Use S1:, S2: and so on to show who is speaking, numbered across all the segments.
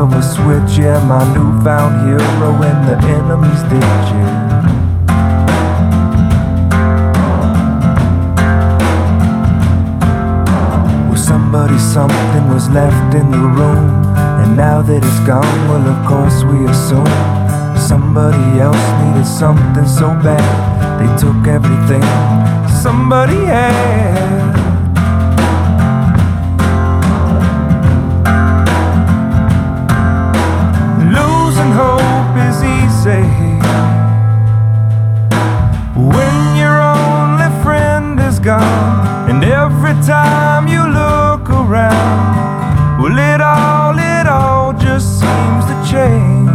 S1: of a switch. Yeah, my newfound hero in the enemy's ditch. Yeah. Well, somebody, something was left in the room. And now that it's gone, well, of course we assume somebody else needed something so bad. They took everything somebody had. Time you look around, well, it all, it all just seems to change.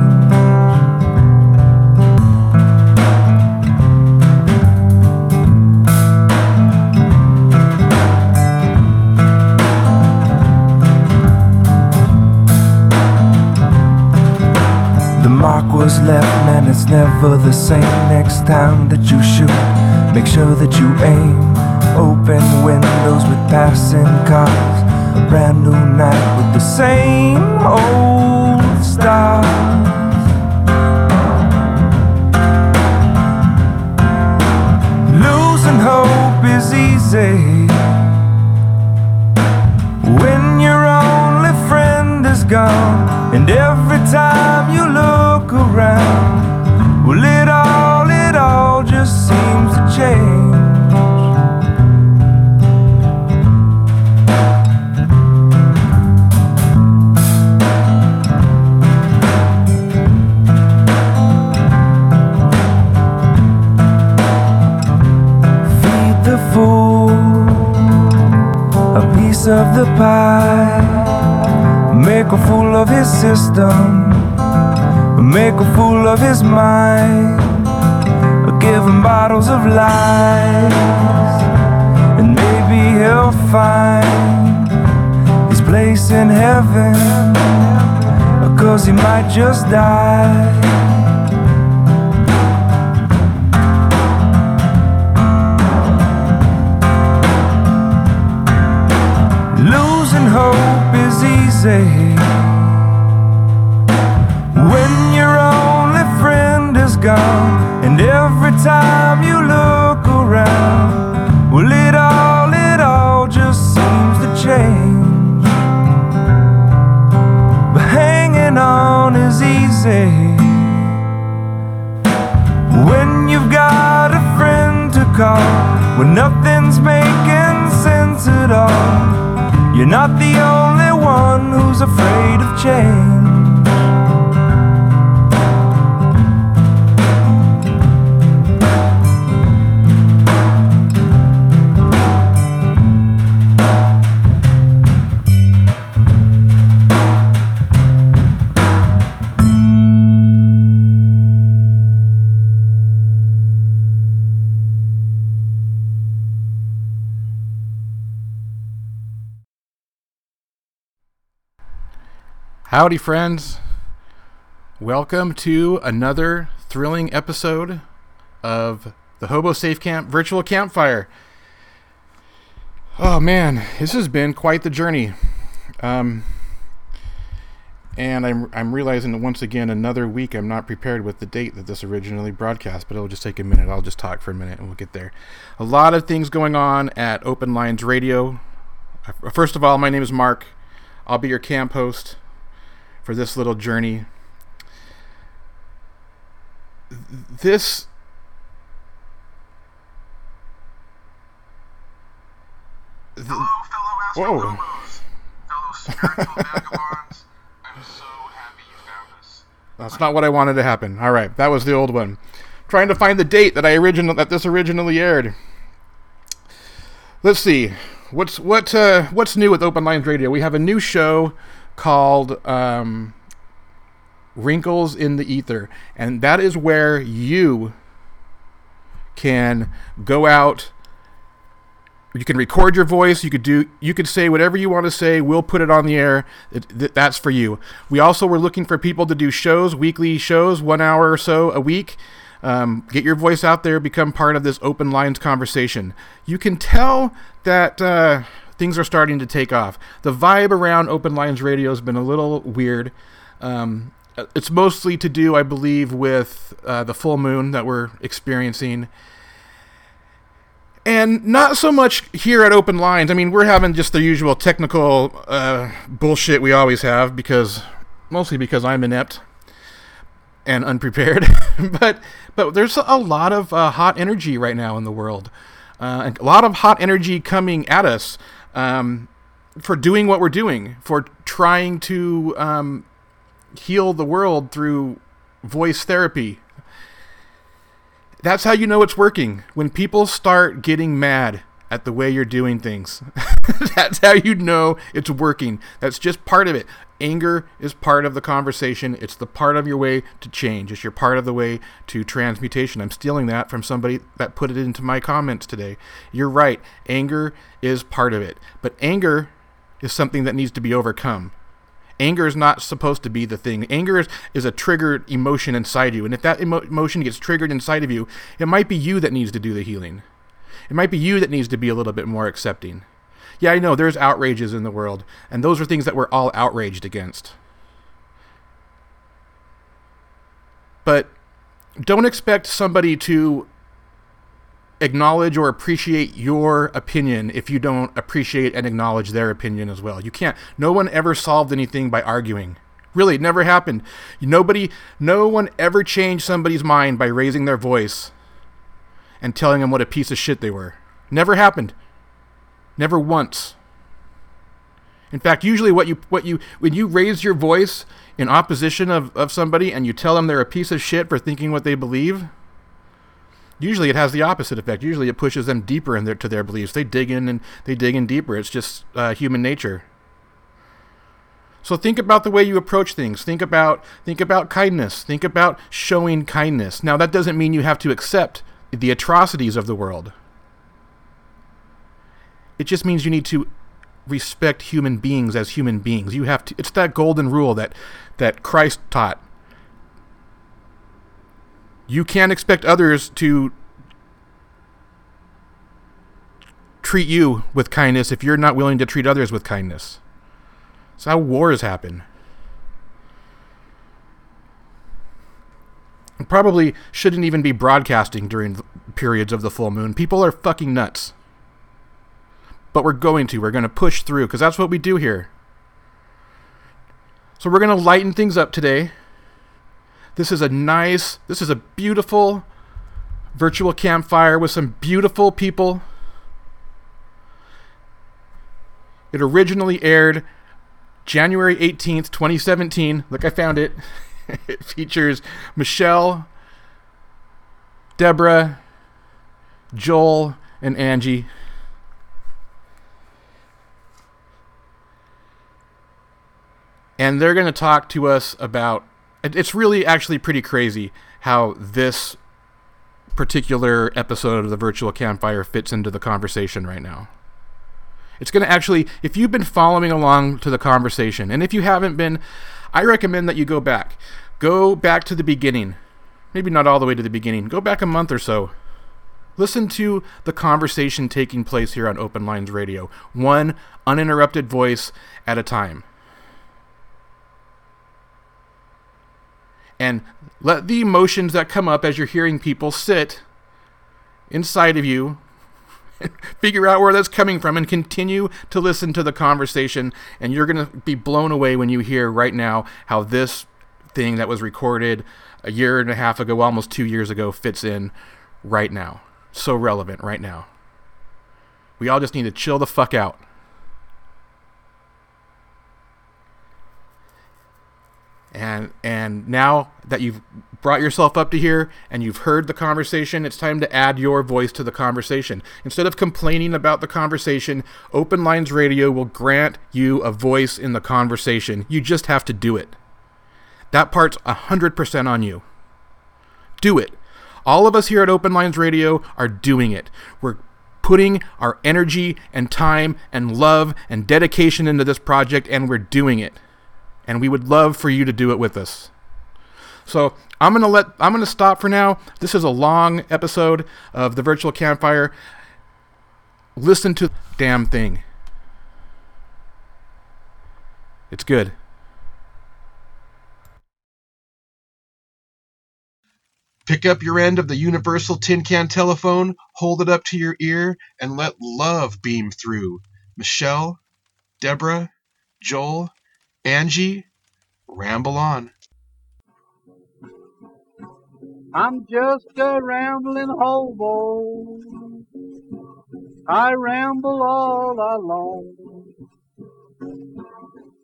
S1: The mark was left, man, it's never the same next time that you shoot. Make sure that you aim. Open windows with passing cars. Brand new night with the same old stars. Losing hope is easy when your only friend is gone, and every time you look around, well, of the pie. Make a fool of his system, make a fool of his mind. Give him bottles of lies, and maybe he'll find his place in heaven. Cause he might just die. Is easy when your only friend is gone, and every time you look around, well, it all, it all just seems to change. But hanging on is easy when you've got a friend to call, when nothing's making sense at all. You're not the only one who's afraid of change.
S2: Howdy, friends. Welcome to another thrilling episode of the Hobo Safe Camp virtual campfire. Oh man, this has been quite the journey. Um, and I'm, I'm realizing that once again, another week, I'm not prepared with the date that this originally broadcast, but it'll just take a minute. I'll just talk for a minute and we'll get there. A lot of things going on at Open Lines Radio. First of all, my name is Mark. I'll be your camp host for this little journey. This
S3: Hello, fellow
S2: Whoa.
S3: Astro fellow spiritual vagabonds. I'm so happy you found us.
S2: That's not what I wanted to happen. All right, that was the old one. Trying to find the date that I original that this originally aired. Let's see. What's what uh, what's new with Open Lines Radio? We have a new show called um, Wrinkles in the Ether, and that is where you can go out. You can record your voice. You could do you could say whatever you want to say. We'll put it on the air. It, th- that's for you. We also were looking for people to do shows weekly shows one hour or so a week. Um, get your voice out there. Become part of this open lines conversation. You can tell that uh, things are starting to take off. The vibe around Open Lines Radio has been a little weird. Um, it's mostly to do, I believe, with uh, the full moon that we're experiencing. And not so much here at Open Lines. I mean, we're having just the usual technical uh, bullshit we always have because, mostly because I'm inept and unprepared. but but there's a lot of uh, hot energy right now in the world. Uh, a lot of hot energy coming at us um, for doing what we're doing, for trying to um, heal the world through voice therapy. That's how you know it's working. When people start getting mad at the way you're doing things, that's how you know it's working. That's just part of it. Anger is part of the conversation. It's the part of your way to change. It's your part of the way to transmutation. I'm stealing that from somebody that put it into my comments today. You're right. Anger is part of it. But anger is something that needs to be overcome. Anger is not supposed to be the thing. Anger is, is a triggered emotion inside you. And if that emo- emotion gets triggered inside of you, it might be you that needs to do the healing. It might be you that needs to be a little bit more accepting. Yeah, I know there's outrages in the world, and those are things that we're all outraged against. But don't expect somebody to acknowledge or appreciate your opinion if you don't appreciate and acknowledge their opinion as well. You can't. No one ever solved anything by arguing. Really, it never happened. Nobody, no one ever changed somebody's mind by raising their voice and telling them what a piece of shit they were. Never happened. Never once. In fact, usually what you what you when you raise your voice in opposition of, of somebody and you tell them they're a piece of shit for thinking what they believe, usually it has the opposite effect. Usually it pushes them deeper in their, to their beliefs. They dig in and they dig in deeper. It's just uh, human nature. So think about the way you approach things. Think about think about kindness. Think about showing kindness. Now that doesn't mean you have to accept the atrocities of the world. It just means you need to respect human beings as human beings. You have to it's that golden rule that that Christ taught. You can't expect others to treat you with kindness if you're not willing to treat others with kindness. It's how wars happen. Probably shouldn't even be broadcasting during periods of the full moon. People are fucking nuts but we're going to. We're going to push through because that's what we do here. So we're going to lighten things up today. This is a nice, this is a beautiful virtual campfire with some beautiful people. It originally aired January 18th, 2017. Look, I found it. it features Michelle, Deborah, Joel, and Anji. And they're going to talk to us about. It's really actually pretty crazy how this particular episode of the virtual campfire fits into the conversation right now. It's going to actually, if you've been following along to the conversation, and if you haven't been, I recommend that you go back. Go back to the beginning. Maybe not all the way to the beginning. Go back a month or so. Listen to the conversation taking place here on Open Lines Radio, one uninterrupted voice at a time. And let the emotions that come up as you're hearing people sit inside of you figure out where that's coming from and continue to listen to the conversation. And you're going to be blown away when you hear right now how this thing that was recorded a year and a half ago almost 2 years ago fits in right now. So relevant right now. We all just need to chill the fuck out and and now that you've brought yourself up to here and you've heard the conversation it's time to add your voice to the conversation. Instead of complaining about the conversation open lines radio will grant you a voice in the conversation. You just have to do it. That part's 100% on you. Do it. All of us here at open lines radio are doing it. We're putting our energy and time and love and dedication into this project and we're doing it and we would love for you to do it with us. So I'm gonna let I'm gonna stop for now. This is a long episode of the virtual campfire. Listen to the damn thing.
S4: It's good.
S5: Pick up your end of the universal tin can telephone, hold it up to your ear, and let love beam through. Michelle, Deborah, Joel, Anji, ramble on.
S6: I'm just a rambling hobo. I ramble all alone.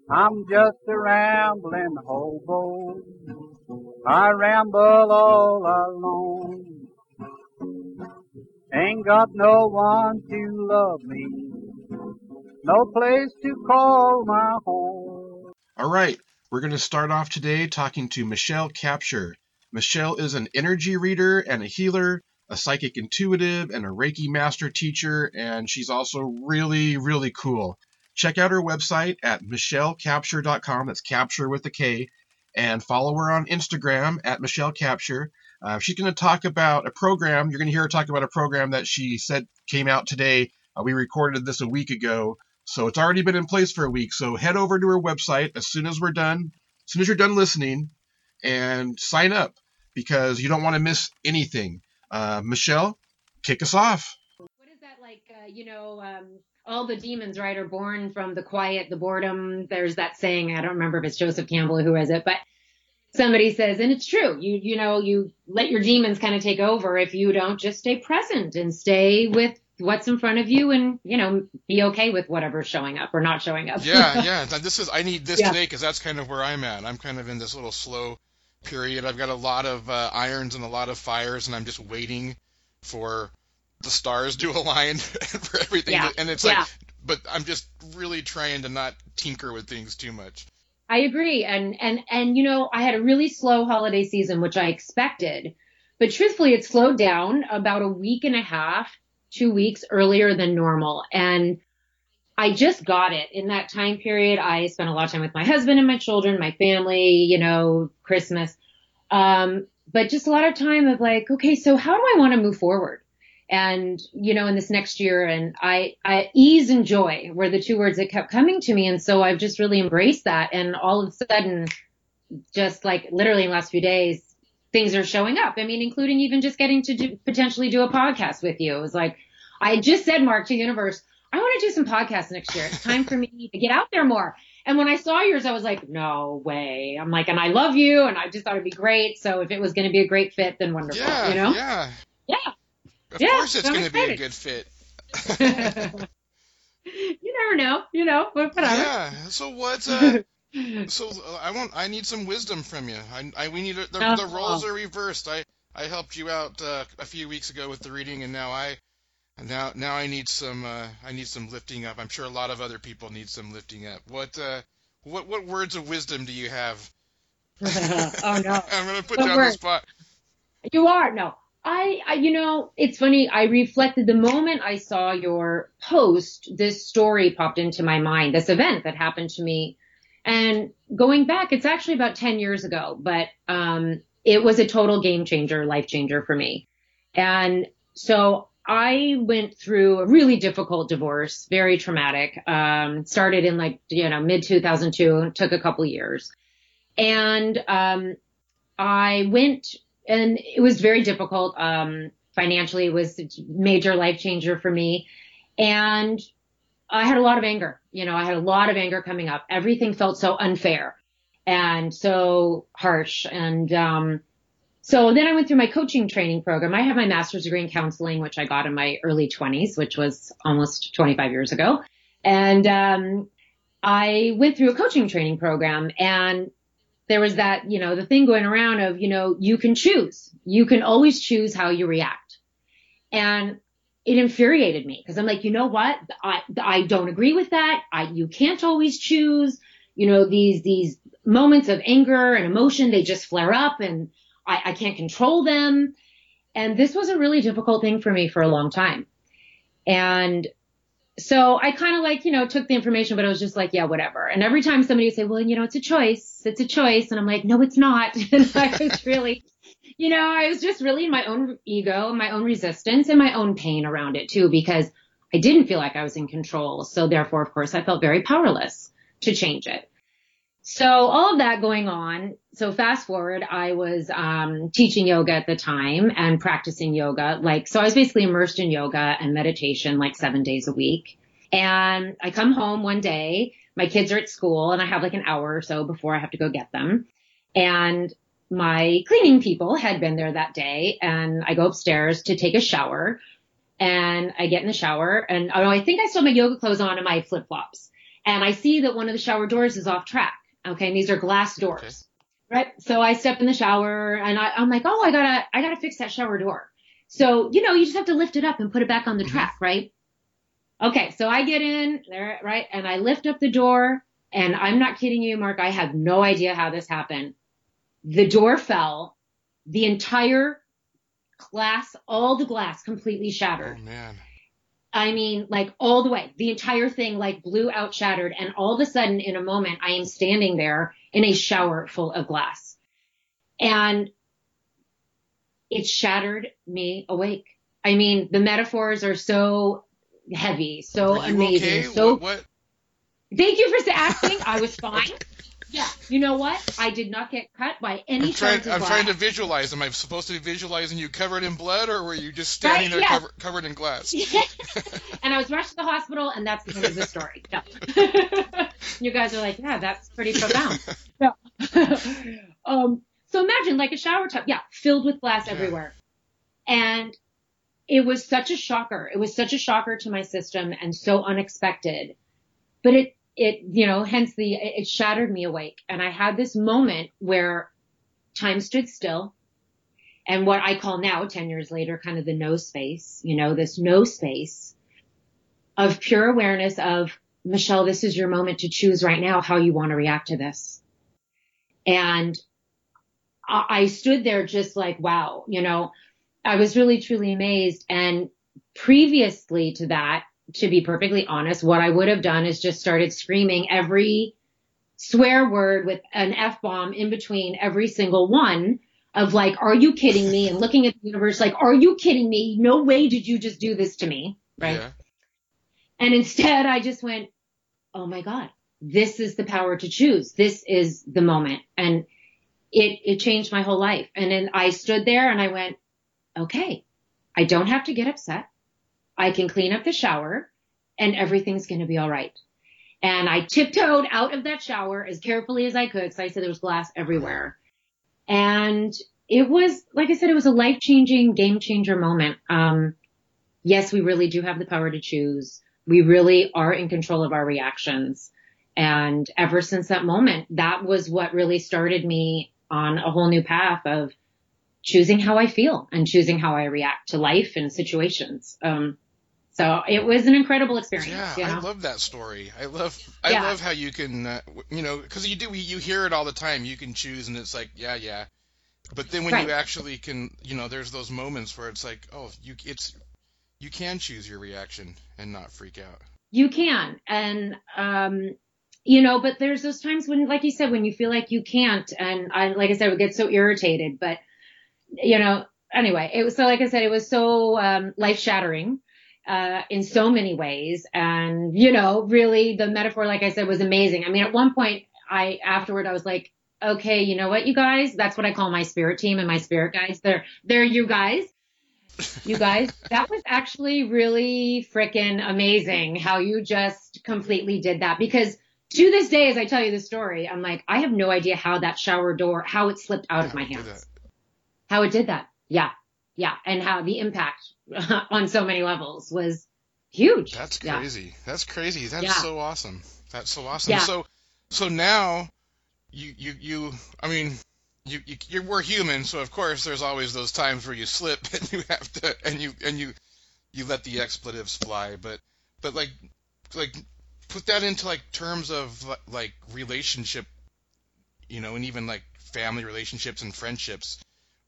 S6: I'm just a rambling hobo. I ramble all alone. Ain't got no one to love me. No place to call my home.
S5: All right, we're going to start off today talking to Michelle Kapture. Michelle is an energy reader and a healer, a psychic intuitive, and a Reiki master teacher, and she's also really, really cool. Check out her website at michellekapture.com. That's Kapture with a K. And follow her on Instagram at Michelle Kapture. Uh, she's going to talk about a program. You're going to hear her talk about a program that she said came out today. Uh, we recorded this a week ago, so it's already been in place for a week. So head over to her website as soon as we're done, as soon as you're done listening, and sign up because you don't want to miss anything. Uh, Michelle, kick us off.
S7: What is that like? Uh, you know, um, all the demons, right, are born from the quiet, the boredom. There's that saying. I don't remember if it's Joseph Campbell who has it, but somebody says, and it's true. You you know, you let your demons kind of take over if you don't just stay present and stay with what's in front of you and you know be okay with whatever's showing up or not showing up.
S2: Yeah yeah. This is i need this
S7: Yeah.
S2: today because that's kind of where i'm at. I'm kind of in this little slow period. I've got a lot of uh, irons and a lot of fires and i'm just waiting for the stars to align for everything.
S7: Yeah,
S2: to- and it's
S7: yeah.
S2: like but i'm just really trying to not tinker with things too much.
S7: I agree. And, and, and, you know, I had a really slow holiday season, which I expected, but truthfully, it slowed down about a week and a half, two weeks earlier than normal. And I just got it in that time period. I spent a lot of time with my husband and my children, my family, you know, Christmas. Um, but just a lot of time of like, okay, so how do I want to move forward? And, you know, in this next year and I, I, ease and joy were the two words that kept coming to me. And so I've just really embraced that. And all of a sudden, just like literally in the last few days, things are showing up. I mean, including even just getting to do, potentially do a podcast with you. It was like, I just said, Mark, to the universe, I want to do some podcasts next year. It's time for me to get out there more. And when I saw yours, I was like, no way. I'm like, and I love you. And I just thought it'd be great. So if it was going to be a great fit, then wonderful,
S2: yeah
S7: you know?
S2: yeah
S7: Yeah.
S2: of
S7: Yeah,
S2: course it's
S7: I'm
S2: going to be a good fit
S7: you never know, you know, but whatever.
S2: yeah so what uh So uh, I want I need some wisdom from you. I, I we need a, the, the
S7: Oh.
S2: roles are reversed. I I helped you out uh, a few weeks ago with the reading, and now I now now I need some uh, I need some lifting up. I'm sure a lot of other people need some lifting up. What uh what what words of wisdom do you have?
S7: oh no.
S2: I'm gonna put
S7: What
S2: you on the spot.
S7: You are no. I, I, you know, it's funny. I reflected the moment I saw your post. This story popped into my mind. This event that happened to me, and going back, it's actually about ten years ago. But um, it was a total game changer, life changer for me. And so I went through a really difficult divorce, very traumatic. Um, started in like you know mid 2002, took a couple years, and um, I went and it was very difficult. Um, financially, it was a major life changer for me. And I had a lot of anger. You know, I had a lot of anger coming up. Everything felt so unfair and so harsh. And, um, so then I went through my coaching training program. I have my master's degree in counseling, which I got in my early 20s, which was almost 25 years ago. And, um, I went through a coaching training program and there was that, you know, the thing going around of, you know, you can choose. You can always choose how you react. And it infuriated me because I'm like, you know what? I, I don't agree with that. I, you can't always choose, you know, these, these moments of anger and emotion, they just flare up and I, I can't control them. And this was a really difficult thing for me for a long time. And so I kind of like, you know, took the information, but I was just like, yeah, whatever. And every time somebody would say, well, you know, it's a choice. It's a choice. And I'm like, no, it's not. And I was really, you know, I was just really in my own ego, my own resistance and my own pain around it too, because I didn't feel like I was in control. So therefore, of course, I felt very powerless to change it. so all of that going on. So fast forward, I was um, teaching yoga at the time and practicing yoga. Like, so I was basically immersed in yoga and meditation like seven days a week. And I come home one day, my kids are at school and I have like an hour or so before I have to go get them. And my cleaning people had been there that day and I go upstairs to take a shower and I get in the shower and oh, I think I still have my yoga clothes on and my flip flops. And I see that one of the shower doors is off track. Okay. And these are glass doors.
S2: Okay.
S7: Right. So I step in the shower and I, I'm like, oh, I gotta, I gotta fix that shower door. So, you know, you just have to lift it up and put it back on the mm-hmm. track, right? Okay. So I get in there, right? And I lift up the door and I'm not kidding you, Mark. I have no idea how this happened. The door fell. The entire glass, all the glass completely shattered.
S2: Oh man.
S7: I mean, like all the way, the entire thing like blew out, shattered. And all of a sudden in a moment, I am standing there in a shower full of glass and it shattered me awake. I mean, the metaphors are so heavy, so amazing.
S2: okay?
S7: So
S2: what, what?
S7: thank you for asking. I was fine. Yeah. You know what? I did not get cut by any
S2: I'm trying. I'm
S7: glass.
S2: trying to visualize. Am I supposed to be visualizing you covered in blood, or were you just standing
S7: Right,
S2: there
S7: yes.
S2: cover, covered in glass?
S7: and I was rushed to the hospital, and that's the end of the story. No. you guys are like, yeah, that's pretty profound. No. um, so imagine like a shower tub, yeah, filled with glass
S2: Yeah.
S7: everywhere. And it was such a shocker. It was such a shocker to my system and so unexpected. But it, it, you know, hence the, it shattered me awake. And I had this moment where time stood still and what I call now, 10 years later, kind of the no space, you know, this no space of pure awareness of, Michelle, this is your moment to choose right now how you want to react to this. And I, stood there just like, wow, you know, I was really truly amazed. And previously to that, to be perfectly honest, what I would have done is just started screaming every swear word with an F bomb in between every single one of like, are you kidding me? And looking at the universe like, are you kidding me? No way did you just do this to me. Right.
S2: Yeah.
S7: And instead I just went, Oh my God, this is the power to choose. This is the moment. And it, it changed my whole life. And then I stood there and I went, okay, I don't have to get upset. I can clean up the shower and everything's going to be all right. And I tiptoed out of that shower as carefully as I could because I said there was glass everywhere. And it was, like I said, it was a life changing, game changer moment. Um, yes, we really do have the power to choose. We really are in control of our reactions. And ever since that moment, that was what really started me on a whole new path of choosing how I feel and choosing how I react to life and situations. Um, so it was an incredible experience.
S2: Yeah,
S7: you know?
S2: I love that story. I love, I
S7: Yeah.
S2: love how you can, uh, you know, because you do, you hear it all the time. You can choose, and it's like, yeah, yeah. But then when
S7: Right.
S2: you actually can, you know, there's those moments where it's like, oh, you, it's, you can choose your reaction and not freak out.
S7: You can. And, um, you know, but there's those times when, like you said, when you feel like you can't. And I, like I said, I would get so irritated, but, you know, anyway, it was so, like I said, it was so, um, life shattering, uh, in so many ways. And, you know, really the metaphor, like I said, was amazing. I mean, at one point I, afterward, I was like, okay, you know what, you guys, that's what I call my spirit team and my spirit guys. They're, they're you guys you guys, that was actually really freaking amazing how you just completely did that. Because to this day, as I tell you the story, I'm like, I have no idea how that shower door, how it slipped out of my hands. How it did that. Yeah. Yeah. And how the impact on so many levels was huge.
S2: That's
S7: Yeah.
S2: crazy. That's crazy. That's
S7: Yeah.
S2: so awesome. That's so awesome.
S7: Yeah.
S2: So, so now, you, you, you. I mean, you, you, you're, we're human, so of course there's always those times where you slip and you have to, and you, and you, you let the expletives fly. But, but like, like, put that into like terms of like relationship, you know, and even like family relationships and friendships,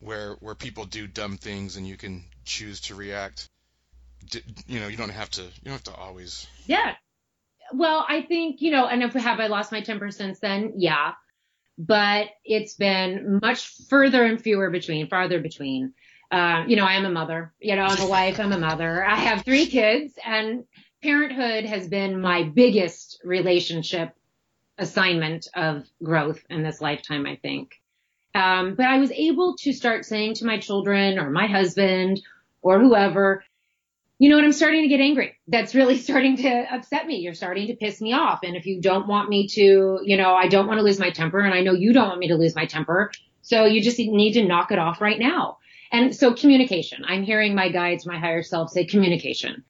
S2: where where people do dumb things and you can choose to react. You know, you don't have to. You don't have to always.
S7: Yeah. Well, I think, you know, and if have I lost my temper since then? Yeah. But it's been much further and fewer between, farther between. Uh, you know, I am a mother, you know, I'm a wife, I'm a mother. I have three kids and parenthood has been my biggest relationship assignment of growth in this lifetime, I think. Um, but I was able to start saying to my children or my husband or whoever, you know what, I'm starting to get angry. That's really starting to upset me. You're starting to piss me off. And if you don't want me to, you know, I don't want to lose my temper and I know you don't want me to lose my temper. So you just need to knock it off right now. And so communication, I'm hearing my guides, my higher self say communication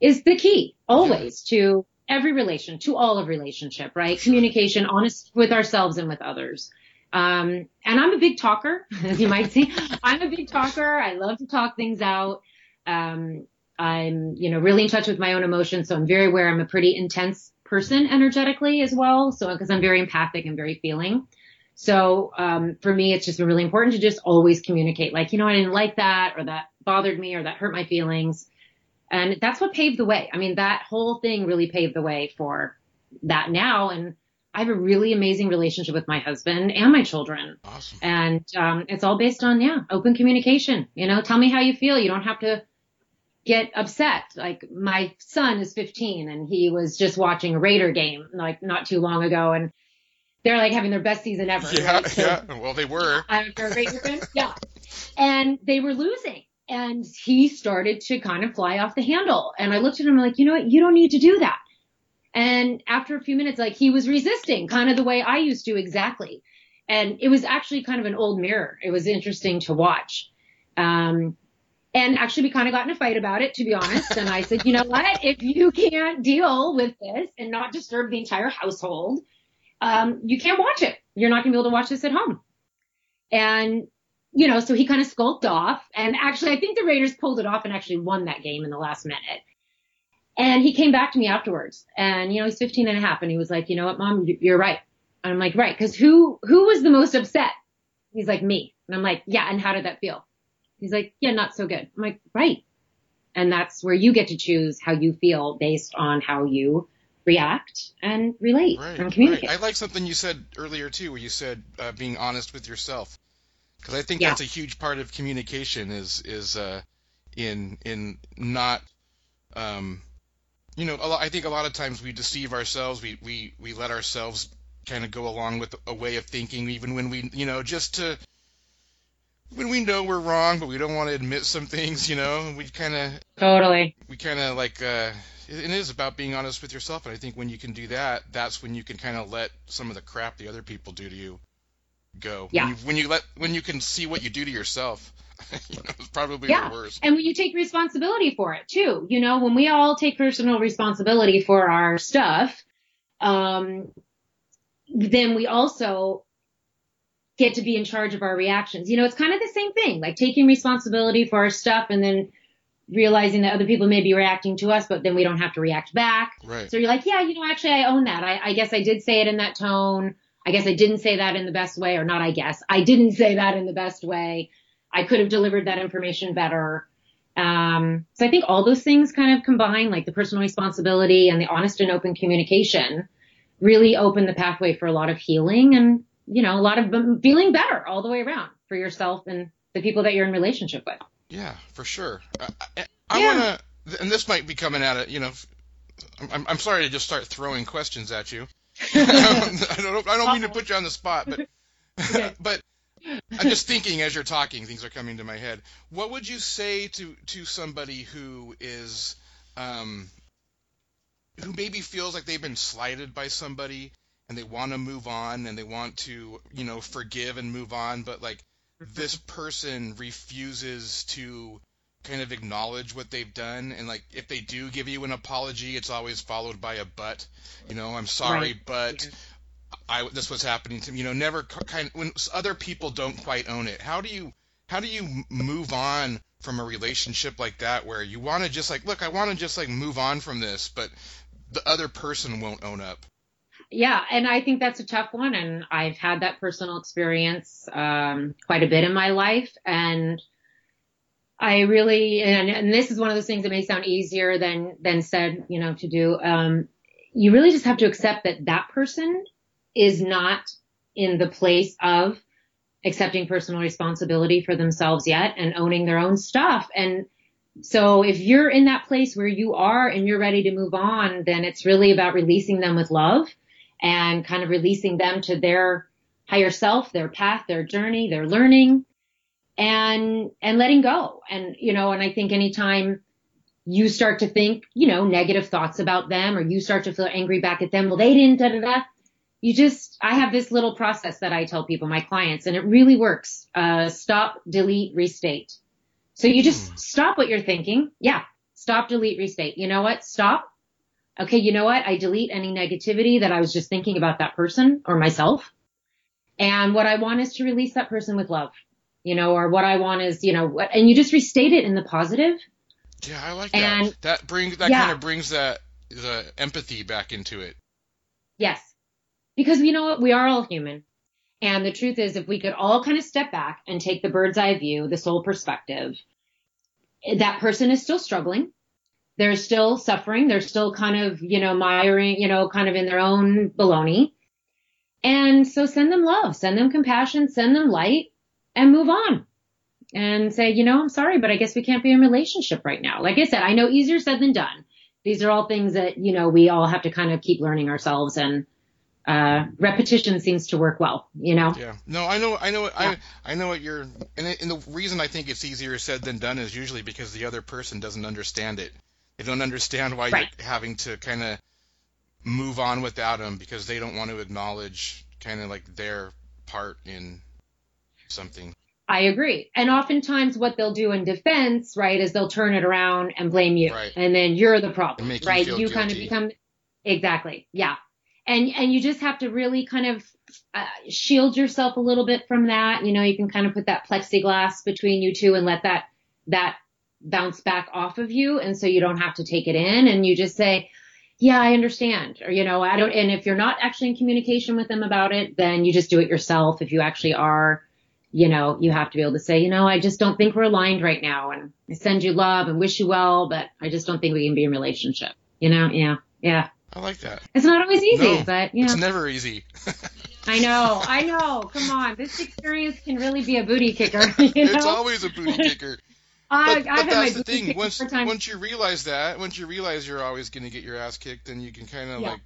S7: is the key always to every relation, to all of relationship, right? Communication, honest with ourselves and with others. Um, and I'm a big talker, as you might see. I'm a big talker. I love to talk things out. Um, I'm, you know, really in touch with my own emotions. So I'm very aware I'm a pretty intense person energetically as well. So, because I'm very empathic and very feeling. So, um, for me, it's just really important to just always communicate. Like, you know, I didn't like that or that bothered me or that hurt my feelings. And that's what paved the way. I mean, that whole thing really paved the way for that now. And I have a really amazing relationship with my husband and my children.
S2: Awesome.
S7: And um, it's all based on, yeah, open communication. You know, tell me how you feel. You don't have to get upset. Like my son is 15 and he was just watching a Raider game like not too long ago and they're like having their best season ever.
S2: Yeah,
S7: right? So
S2: yeah. Well, they were.
S7: I'm a Raider fan. Yeah. And they were losing and he started to kind of fly off the handle. And I looked at him like, you know what? You don't need to do that. And after a few minutes, like he was resisting kind of the way I used to exactly. And it was actually kind of an old mirror. It was interesting to watch. Um, and actually we kind of got in a fight about it, to be honest. And I said, you know what? If you can't deal with this and not disturb the entire household, um, you can't watch it. You're not gonna be able to watch this at home. And, you know, so he kind of skulked off. And actually, I think the Raiders pulled it off and actually won that game in the last minute. And he came back to me afterwards and, you know, he's 15 and a half and he was like, you know what, mom, you're right. And I'm like, right. Cause who, who was the most upset? He's like, me. And I'm like, yeah. And how did that feel? He's like, yeah, not so good. I'm like, right. And that's where you get to choose how you feel based on how you react and relate
S2: Right,
S7: and communicate.
S2: right. I like something you said earlier too, where you said uh, being honest with yourself, because I think
S7: Yeah.
S2: that's a huge part of communication is is uh, in in not, um, you know, a lot, I think a lot of times we deceive ourselves. We we we let ourselves kind of go along with a way of thinking, even when we, you know, just to when we know we're wrong, but we don't want to admit some things, you know, we kind of
S7: Totally.
S2: we kind of like uh it it is about being honest with yourself and i think when you can do that that's when you can kind of let some of the crap the other people do to you go
S7: Yeah.
S2: when you, when you let when you can see what you do to yourself you know, it's probably
S7: Yeah.
S2: the worst
S7: And when you take responsibility for it too, you know, when we all take personal responsibility for our stuff, um, then we also get to be in charge of our reactions. You know, it's kind of the same thing, like taking responsibility for our stuff and then realizing that other people may be reacting to us, but then we don't have to react back.
S2: right
S7: So you're like, yeah, you know, actually I own that. I, I guess I did say it in that tone. I guess I didn't say that in the best way, or not I guess. I didn't say that in the best way. I could have delivered that information better. Um, so I think all those things kind of combine, like the personal responsibility and the honest and open communication, really open the pathway for a lot of healing and, you know, a lot of feeling better all the way around for yourself and the people that you're in relationship with.
S2: yeah for sure i, I, I
S7: Yeah.
S2: want to and this might be coming at it you know I'm, I'm sorry to just start throwing questions at you I don't I don't mean to put you on the spot but but I'm just thinking as you're talking, things are coming to my head. What would you say to to somebody who is, um, who maybe feels like they've been slighted by somebody and they want to move on and they want to, you know, forgive and move on, but like this person refuses to kind of acknowledge what they've done and like if they do give you an apology, it's always followed by a but. You know, I'm sorry,
S7: Right.
S2: but. I this was happening to me. You know, never kind of, when other people don't quite own it. How do you how do you move on from a relationship like that where you want to just like look, I want to just like move on from this, but the other person won't own up.
S7: Yeah, and I think that's a tough one, and I've had that personal experience um, quite a bit in my life, and I really, and, and this is one of those things that may sound easier than than said, you know, to do. Um, you really just have to accept that that person is not in the place of accepting personal responsibility for themselves yet and owning their own stuff, and so if you're in that place where you are and you're ready to move on, then it's really about releasing them with love and kind of releasing them to their higher self, their path, their journey, their learning and, and letting go. And, you know, and I think anytime you start to think, you know, negative thoughts about them or you start to feel angry back at them, well, they didn't, da da da. You just, I have this little process that I tell people, my clients, and it really works. Uh, stop, delete, restate. So you just
S2: Hmm.
S7: stop what you're thinking. Yeah. Stop, delete, restate. You know what? Stop. Okay. You know what? I delete any negativity that I was just thinking about that person or myself. And what I want is to release that person with love, you know, or what I want is, you know, what, and you just restate it in the positive.
S2: Yeah, I like that. That brings that
S7: Yeah.
S2: kind of brings that the empathy back into it.
S7: Yes. Because you know what? We are all human. And the truth is, if we could all kind of step back and take the bird's eye view, the soul perspective, that person is still struggling. They're still suffering. They're still kind of, you know, miring, you know, kind of in their own baloney. And so send them love, send them compassion, send them light and move on and say, you know, I'm sorry, but I guess we can't be in relationship right now. Like I said, I know easier said than done. These are all things that, you know, we all have to kind of keep learning ourselves and, uh, repetition seems to work well, you know?
S2: Yeah. No, I know, I know,
S7: Yeah.
S2: I, I know what you're, and, and the reason I think it's easier said than done is usually because the other person doesn't understand it. They don't understand why
S7: Right.
S2: you're having to kind of move on without them because they don't want to acknowledge kind of like their part in something.
S7: I agree. And oftentimes what they'll do in defense, right, is they'll turn it around and blame you.
S2: Right.
S7: And then you're the problem,
S2: make you
S7: right?
S2: feel
S7: kind of become, exactly. Yeah. And, and you just have to really kind of uh, shield yourself a little bit from that. You know, you can kind of put that plexiglass between you two and let that, that bounce back off of you. And so you don't have to take it in and you just say, yeah, I understand. Or, you know, I don't, and if you're not actually in communication with them about it, then you just do it yourself. If you actually are, you know, you have to be able to say, you know, I just don't think we're aligned right now. And I send you love and wish you well, but I just don't think we can be in relationship. You know? Yeah. Yeah.
S2: I like that.
S7: It's not always easy,
S2: No,
S7: but you know,
S2: It's never easy.
S7: I know, I know. Come on. This experience can really be a booty kicker. You
S2: it's
S7: know?
S2: always a booty kicker.
S7: I,
S2: But, but
S7: I've had my
S2: that's the thing. Once once you realize that, once you realize you're always going to get your ass kicked, then you can kind of
S7: Yeah.
S2: like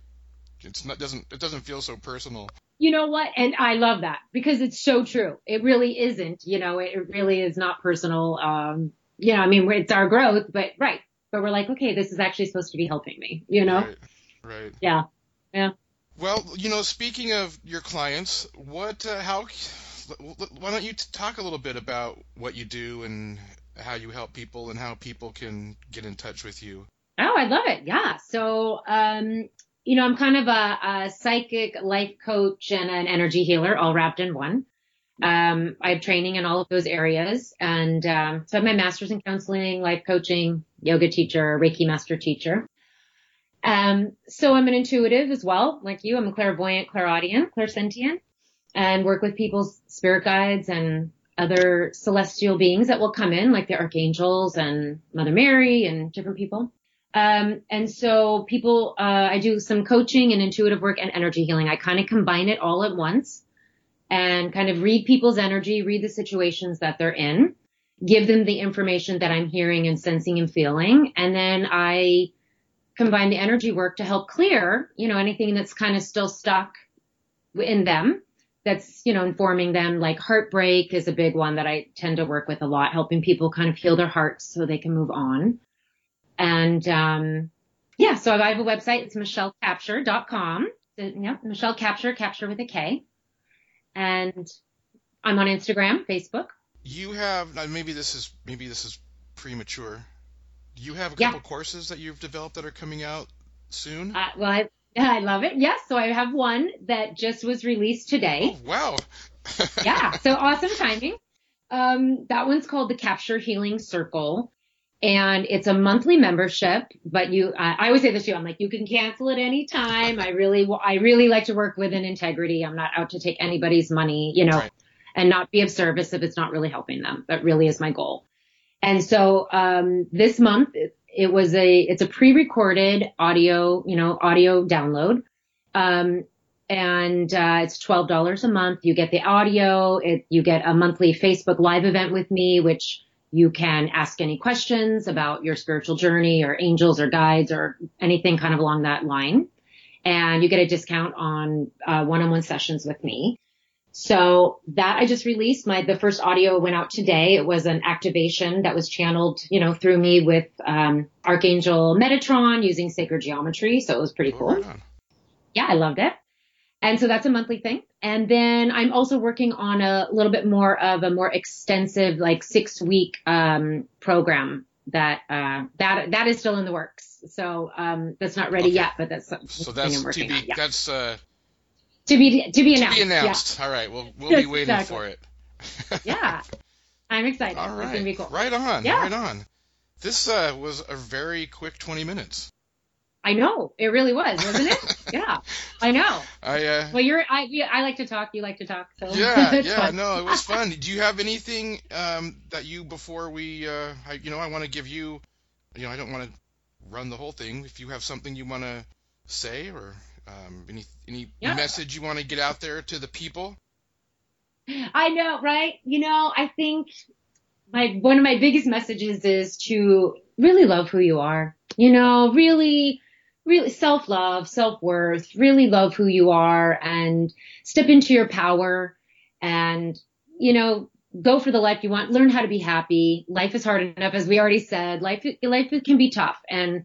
S2: it's not doesn't it doesn't feel so personal.
S7: You know what? And I love that because it's so true. It really isn't, you know, it really is not personal. Um, you know, I mean, it's our growth, but right. But we're like, okay, this is actually supposed to be helping me, you know?
S2: Right. Right.
S7: Yeah. Yeah.
S2: Well, you know, speaking of your clients, what uh, how why don't you talk a little bit about what you do and how you help people and how people can get in touch with you?
S7: Oh, I love it. Yeah. So, um, you know, I'm kind of a, a psychic life coach and an energy healer all wrapped in one. Um, I have training in all of those areas. And, um, so I have my master's in counseling, life coaching, yoga teacher, Reiki master teacher. Um, so I'm an intuitive as well, like you. I'm a clairvoyant, clairaudient, clairsentient, and work with people's spirit guides and other celestial beings that will come in, like the archangels and Mother Mary and different people. Um, and so people, uh, I do some coaching and intuitive work and energy healing. I kind of combine it all at once and kind of read people's energy, read the situations that they're in, give them the information that I'm hearing and sensing and feeling. And then I combine the energy work to help clear, you know, anything that's kind of still stuck in them that's, you know, informing them like heartbreak is a big one that I tend to work with a lot, helping people kind of heal their hearts so they can move on. And, um, yeah, so I have a website. It's michellekapture.com. So, yeah, Michelle Kapture, Kapture with a K. And I'm on Instagram, Facebook.
S2: You have maybe this is maybe this is premature. Do you have a
S7: Yeah.
S2: couple courses that you've developed that are coming out soon?
S7: Uh, well, I, I love it. Yes. So I have one that just was released today.
S2: oh wow!
S7: yeah. So awesome timing. Um, that one's called the Kapture Healing Circle. And it's a monthly membership, but you, I I always say this to you. I'm like, you can cancel at any time. I really, I really like to work with an integrity. I'm not out to take anybody's money, you know,
S2: Right.
S7: and not be of service if it's not really helping them. That really is my goal. And so, um, this month it, was a, it's a pre-recorded audio, you know, audio download. Um, and uh, it's twelve dollars a month. You get the audio. It, you get a monthly Facebook Live event with me, which you can ask any questions about your spiritual journey, or angels, or guides, or anything kind of along that line. and you get a discount on uh, one-on-one sessions with me. So that I just released my, the first audio went out today. It was an activation that was channeled, you know, through me with, um, Archangel Metatron using sacred geometry. So it was pretty cool. Yeah, I loved it. And so that's a monthly thing. And then I'm also working on a little bit more of a more extensive, like six week, um, program that, uh, that, that is still in the works. So, um, that's not ready
S2: Okay.
S7: yet, but that's
S2: So that's to be.
S7: Yeah.
S2: that's uh,
S7: To be, to be
S2: to
S7: announced.
S2: be announced. All right, well we'll be waiting
S7: Exactly.
S2: for it.
S7: Yeah. yeah. I'm excited.
S2: All
S7: It's be
S2: right,
S7: cool.
S2: right on,
S7: Yeah.
S2: right on. This uh, was a very quick 20 minutes.
S7: I know. It really was, wasn't it? yeah. I know.
S2: I uh,
S7: Well, you're, I, I like to talk. You like to talk. So
S2: yeah, yeah,
S7: fun.
S2: no, it was fun. Do you have anything um, that you before we, uh, I, you know, I want to give you, you know, I don't want to run the whole thing. If you have something you want to say or um, any any
S7: Yeah.
S2: message you want to get out there to the people,
S7: I know, right? You know, I think my one of my biggest messages is to really love who you are. You know, really, really self-love, self-worth, really love who you are and step into your power and, you know, go for the life you want. Learn how to be happy. Life is hard enough, as we already said. Life, life can be tough and,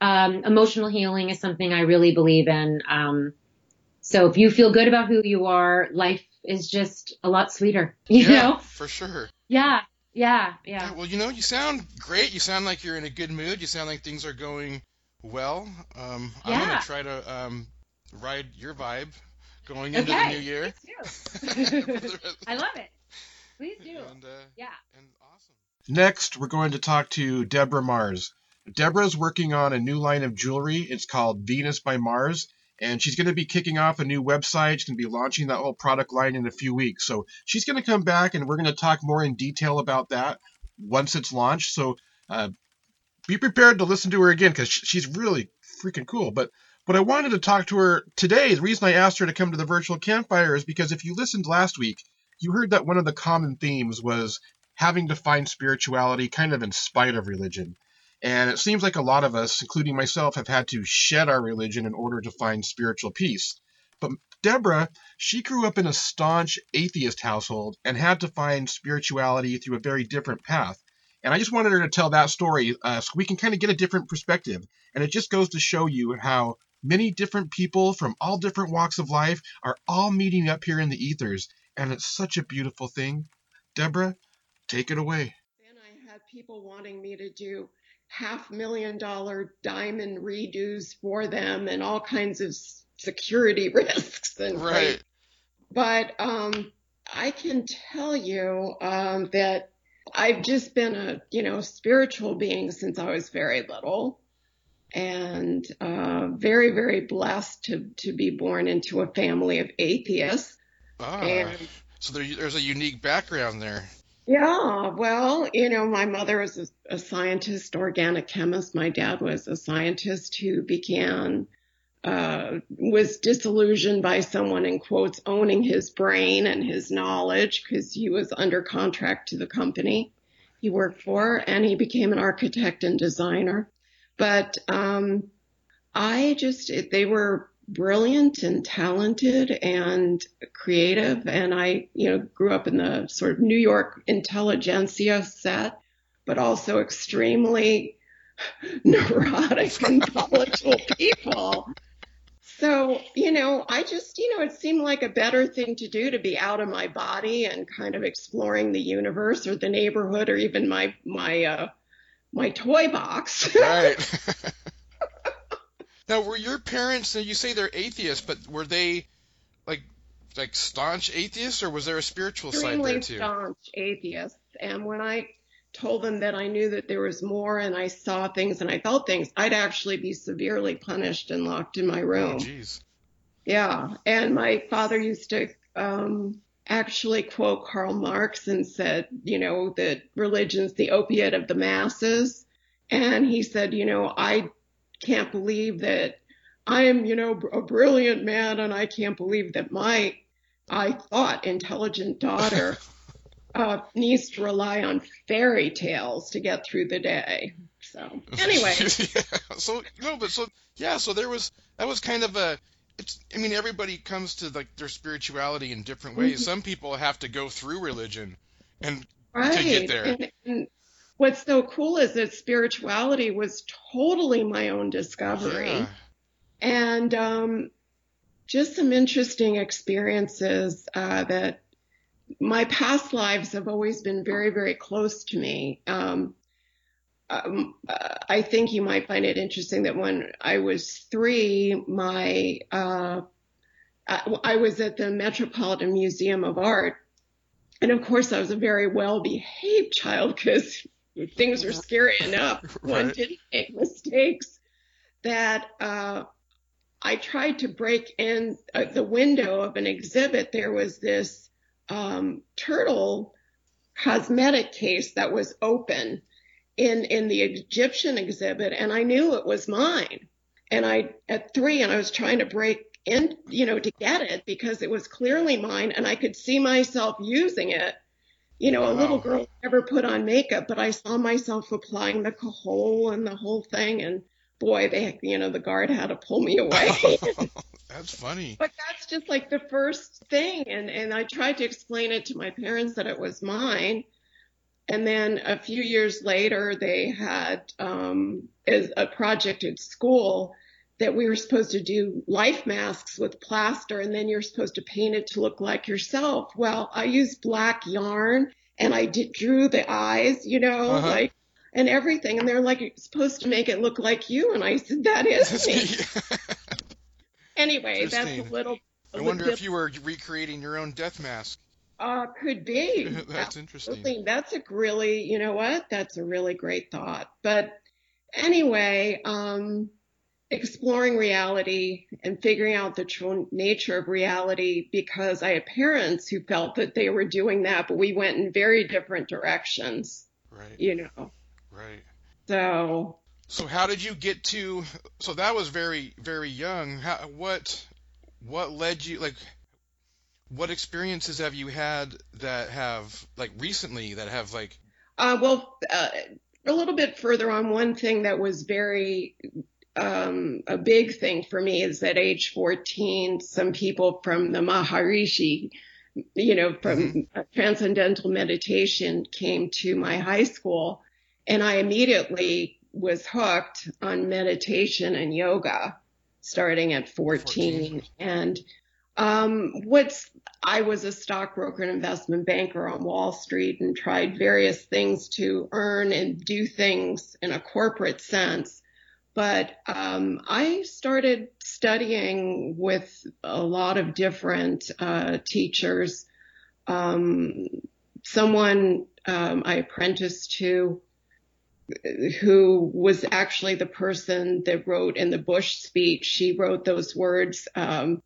S7: um, emotional healing is something I really believe in. Um, so if you feel good about who you are, life is just a lot sweeter, you
S2: yeah,
S7: know?
S2: for sure.
S7: Yeah, yeah,
S2: Yeah,
S7: yeah.
S2: well, you know, you sound great. You sound like you're in a good mood. You sound like things are going well. Um, I'm gonna try to um, ride your vibe going into the new year.
S7: Please
S2: For
S7: do.
S2: the rest-
S7: I love it. Please do.
S2: And, uh,
S7: Yeah.
S2: and awesome.
S5: Next, we're going to talk to Deborah Mars. Deborah's working on a new line of jewelry. It's called Venus by Mars, and she's going to be kicking off a new website. She's going to be launching that whole product line in a few weeks. So she's going to come back, and we're going to talk more in detail about that once it's launched. So uh, be prepared to listen to her again because she's really freaking cool. But but I wanted to talk to her today. The reason I asked her to come to the virtual campfire is because if you listened last week, you heard that one of the common themes was having to find spirituality kind of in spite of religion. And it seems like a lot of us, including myself, have had to shed our religion in order to find spiritual peace. But Deborah, she grew up in a staunch atheist household and had to find spirituality through a very different path. And I just wanted her to tell that story uh, so we can kind of get a different perspective. And it just goes to show you how many different people from all different walks of life are all meeting up here in the ethers. And it's such a beautiful thing. Deborah, take it away.
S8: Then I had people wanting me to do half million dollar diamond redos for them and all kinds of security risks and
S2: Right.
S8: But um, I can tell you um, that I've just been a you know spiritual being since I was very little, and uh, very very blessed to to be born into a family of atheists.
S2: Ah,
S8: And
S2: so there, there's a unique background there.
S8: Yeah, well, you know, my mother was a, a scientist, organic chemist. My dad was a scientist who began, uh, was disillusioned by someone in quotes owning his brain and his knowledge because he was under contract to the company he worked for and he became an architect and designer. But, um, I just, they were brilliant and talented and creative. And I, you know, grew up in the sort of New York intelligentsia set, but also extremely neurotic and volatile people. So, you know, I just, you know, it seemed like a better thing to do to be out of my body and kind of exploring the universe or the neighborhood or even my, my, uh, my toy box.
S2: Right. now, were your parents? You say they're atheists, but were they like like staunch atheists, or was there a spiritual side there too?
S8: staunch atheists. And when I told them that I knew that there was more and I saw things and I felt things, I'd actually be severely punished and locked in my
S2: Oh,
S8: room.
S2: jeez.
S8: yeah. And my father used to um, actually quote Karl Marx and said, you know, that religion's the opiate of the masses. And he said, you know, I can't believe that I am, you know, a brilliant man and I can't believe that my, I thought, intelligent daughter uh, needs to rely on fairy tales to get through the day. So anyway,
S2: yeah. So no, but so yeah. So there was that was kind of a. It's. I mean, everybody comes to like their spirituality in different ways.
S8: Mm-hmm.
S2: Some people have to go through religion, and
S8: right.
S2: to get there.
S8: And, and what's so cool is that spirituality was totally my own discovery.
S2: yeah.
S8: and um, just some interesting experiences uh, that my past lives have always been very, very close to me. Um, um, uh, I think you might find it interesting that when I was three, my uh, I, I was at the Metropolitan Museum of Art, and of course I was a very well-behaved child because things were scary enough. One didn't make mistakes. That uh, I tried to break in uh, the window of an exhibit. There was this um, turtle cosmetic case that was open in in the Egyptian exhibit, and I knew it was mine. And I at three, and I was trying to break in, you know, to get it because it was clearly mine, and I could see myself using it. You know, a little girl never put on makeup, but I saw myself applying the kohl and the whole thing, and boy, they, you know, the guard had to pull me away.
S2: That's funny.
S8: But that's just like the first thing. And, and I tried to explain it to my parents that it was mine. And then a few years later, they had um, a project at school that we were supposed to do life masks with plaster, and then you're supposed to paint it to look like yourself. Well, I used black yarn, and I did, drew the eyes, you know,
S2: Uh-huh.
S8: like and everything. And they're like, "You're supposed to make it look like you," and I said, "That is me." Anyway, that's a little. a
S2: I wonder
S8: little
S2: if you were recreating your own death mask.
S8: Uh, could be.
S2: That's interesting.
S8: That's a really, you know what? That's a really great thought. But anyway, um, exploring reality and figuring out the true nature of reality because I had parents who felt that they were doing that, but we went in very different directions,
S2: Right.
S8: you know.
S2: Right.
S8: So,
S2: So how did you get to? So that was very very young. How, what what led you like? What experiences have you had that have like recently that have like
S8: Uh, well, uh, a little bit further on, one thing that was very um, a big thing for me is at age 14, some people from the Maharishi, you know, from uh, Transcendental Meditation came to my high school, and I immediately was hooked on meditation and yoga starting at 14.
S2: 14.
S8: And um, what's I was a stockbroker and investment banker on Wall Street and tried various things to earn and do things in a corporate sense. But um, I started studying with a lot of different uh, teachers. Um, someone um, I apprenticed to who was actually the person that wrote in the Bush speech, she wrote those words, um,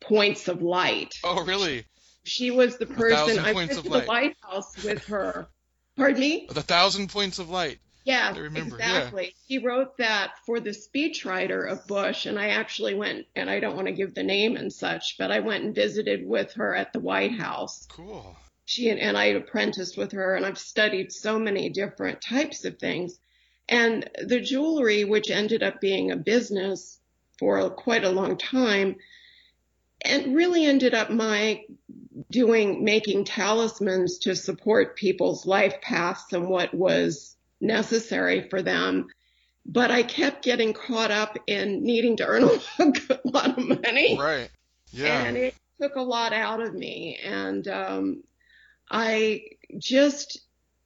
S8: points of light.
S2: oh really
S8: She was the person I went to the White House with her. Pardon me?
S2: the thousand points of light?
S8: Yeah,
S2: remember, yeah.
S8: exactly. He wrote that for the speechwriter of Bush, and I actually went, and I don't want to give the name and such, but I went and visited with her at the White House.
S2: Cool.
S8: She and, and I apprenticed with her, and I've studied so many different types of things. And the jewelry, which ended up being a business for quite a long time, and really ended up my doing making talismans to support people's life paths and what was necessary for them. But I kept getting caught up in needing to earn a lot of money.
S2: Right. Yeah.
S8: And it took a lot out of me. And um, I just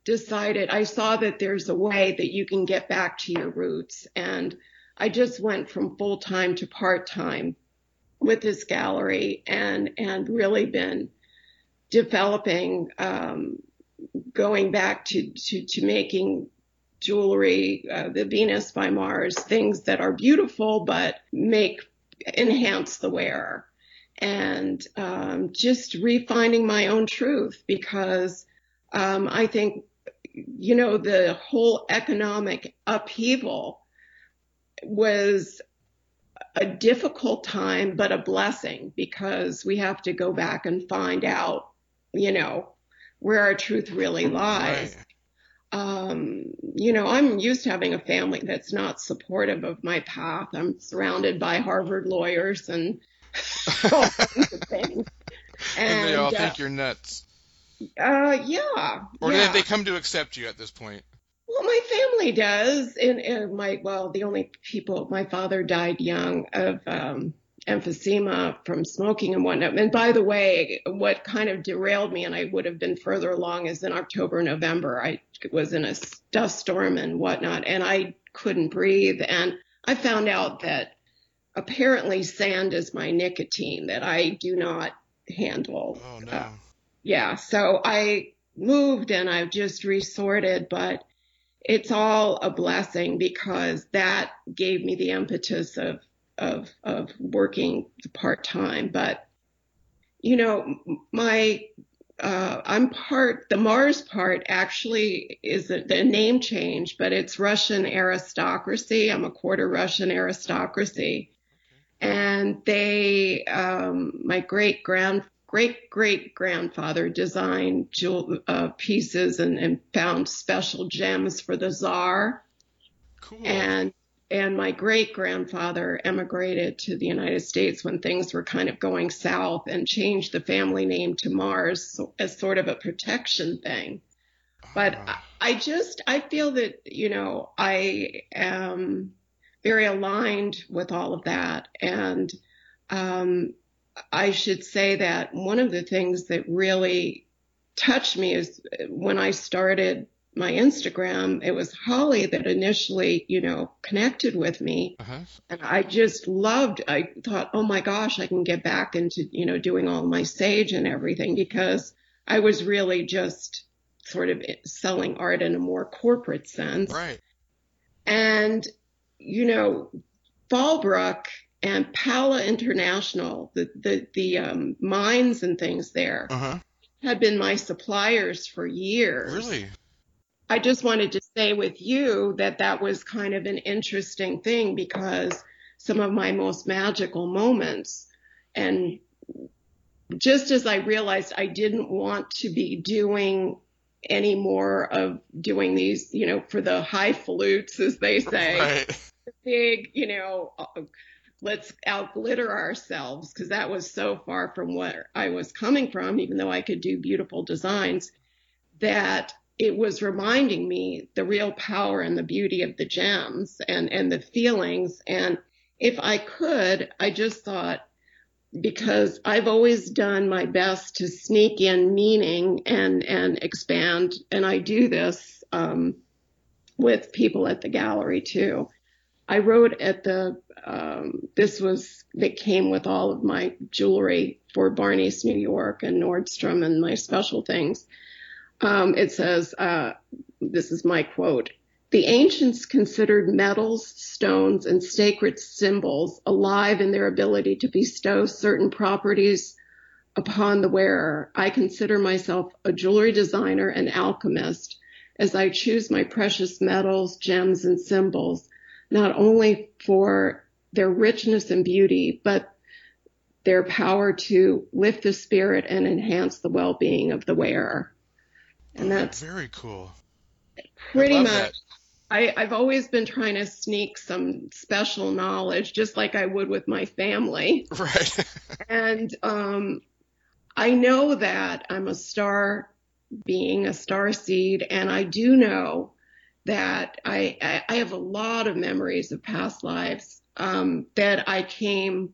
S8: decided, I saw that there's a way that you can get back to your roots. And I just went from full time to part time with this gallery and, and really been developing, um, going back to, to, to making jewelry, uh, the Venus by Mars, things that are beautiful but make enhance the wearer, and um, just refining my own truth because um, I think you know the whole economic upheaval was a difficult time but a blessing because we have to go back and find out you know where our truth really lies.
S2: Right.
S8: Um, you know, I'm used to having a family that's not supportive of my path. I'm surrounded by Harvard lawyers and all kinds of things.
S2: And, they all
S8: uh,
S2: think you're nuts.
S8: uh, yeah.
S2: Or
S8: yeah.
S2: did they come to accept you at this point?
S8: Well, my family does, and, and my well, the only people. My father died young of um, emphysema from smoking and whatnot. And by the way, what kind of derailed me, and I would have been further along, is in October, November. I was in a dust storm and whatnot, and I couldn't breathe. And I found out that apparently sand is my nicotine that I do not handle.
S2: Oh no.
S8: Uh, yeah, so I moved and I've just resorted, but it's all a blessing because that gave me the impetus of of of working part time. But you know, my uh, I'm part the Mars part actually is a, the name change, but it's Russian aristocracy. I'm a quarter Russian aristocracy, and they um, my great grand great great grandfather designed jewel uh, pieces and, and found special gems for the czar
S2: Cool.
S8: and and my great grandfather emigrated to the United States when things were kind of going south and changed the family name to Mars as sort of a protection thing. But I, I just I feel that you know I am very aligned with all of that, and um, I should say that one of the things that really touched me is when I started my Instagram, it was Holly that initially, you know, connected with me.
S2: Uh-huh.
S8: And I just loved, I thought, oh my gosh, I can get back into, you know, doing all my sage and everything because I was really just sort of selling art in a more corporate sense.
S2: Right.
S8: And, you know, Fallbrook and Pala International, the, the, the um, mines and things there
S2: Uh-huh.
S8: had been my suppliers for years.
S2: Really?
S8: I just wanted to say with you that that was kind of an interesting thing because some of my most magical moments and just as I realized I didn't want to be doing any more of doing these, you know, for the high highfalutes, as they say,
S2: Right.
S8: big, you know, let's outglitter ourselves because that was so far from where I was coming from, even though I could do beautiful designs, that it was reminding me the real power and the beauty of the gems and, and the feelings. And if I could, I just thought, because I've always done my best to sneak in meaning and, and expand. And I do this, um, with people at the gallery too. I wrote at the, um, this was, that came with all of my jewelry for Barney's New York and Nordstrom and my special things. Um, it says, uh, this is my quote. The ancients considered metals, stones, and sacred symbols alive in their ability to bestow certain properties upon the wearer. I consider myself a jewelry designer and alchemist as I choose my precious metals, gems, and symbols, not only for their richness and beauty, but their power to lift the spirit and enhance the well-being of the wearer. And that's
S2: very cool.
S8: pretty much.
S2: that.
S8: I, I've always been trying to sneak some special knowledge, just like I would with my family.
S2: Right.
S8: And um, I know that I'm a star being, a star seed, and I do know that I, I, I have a lot of memories of past lives um, that I came,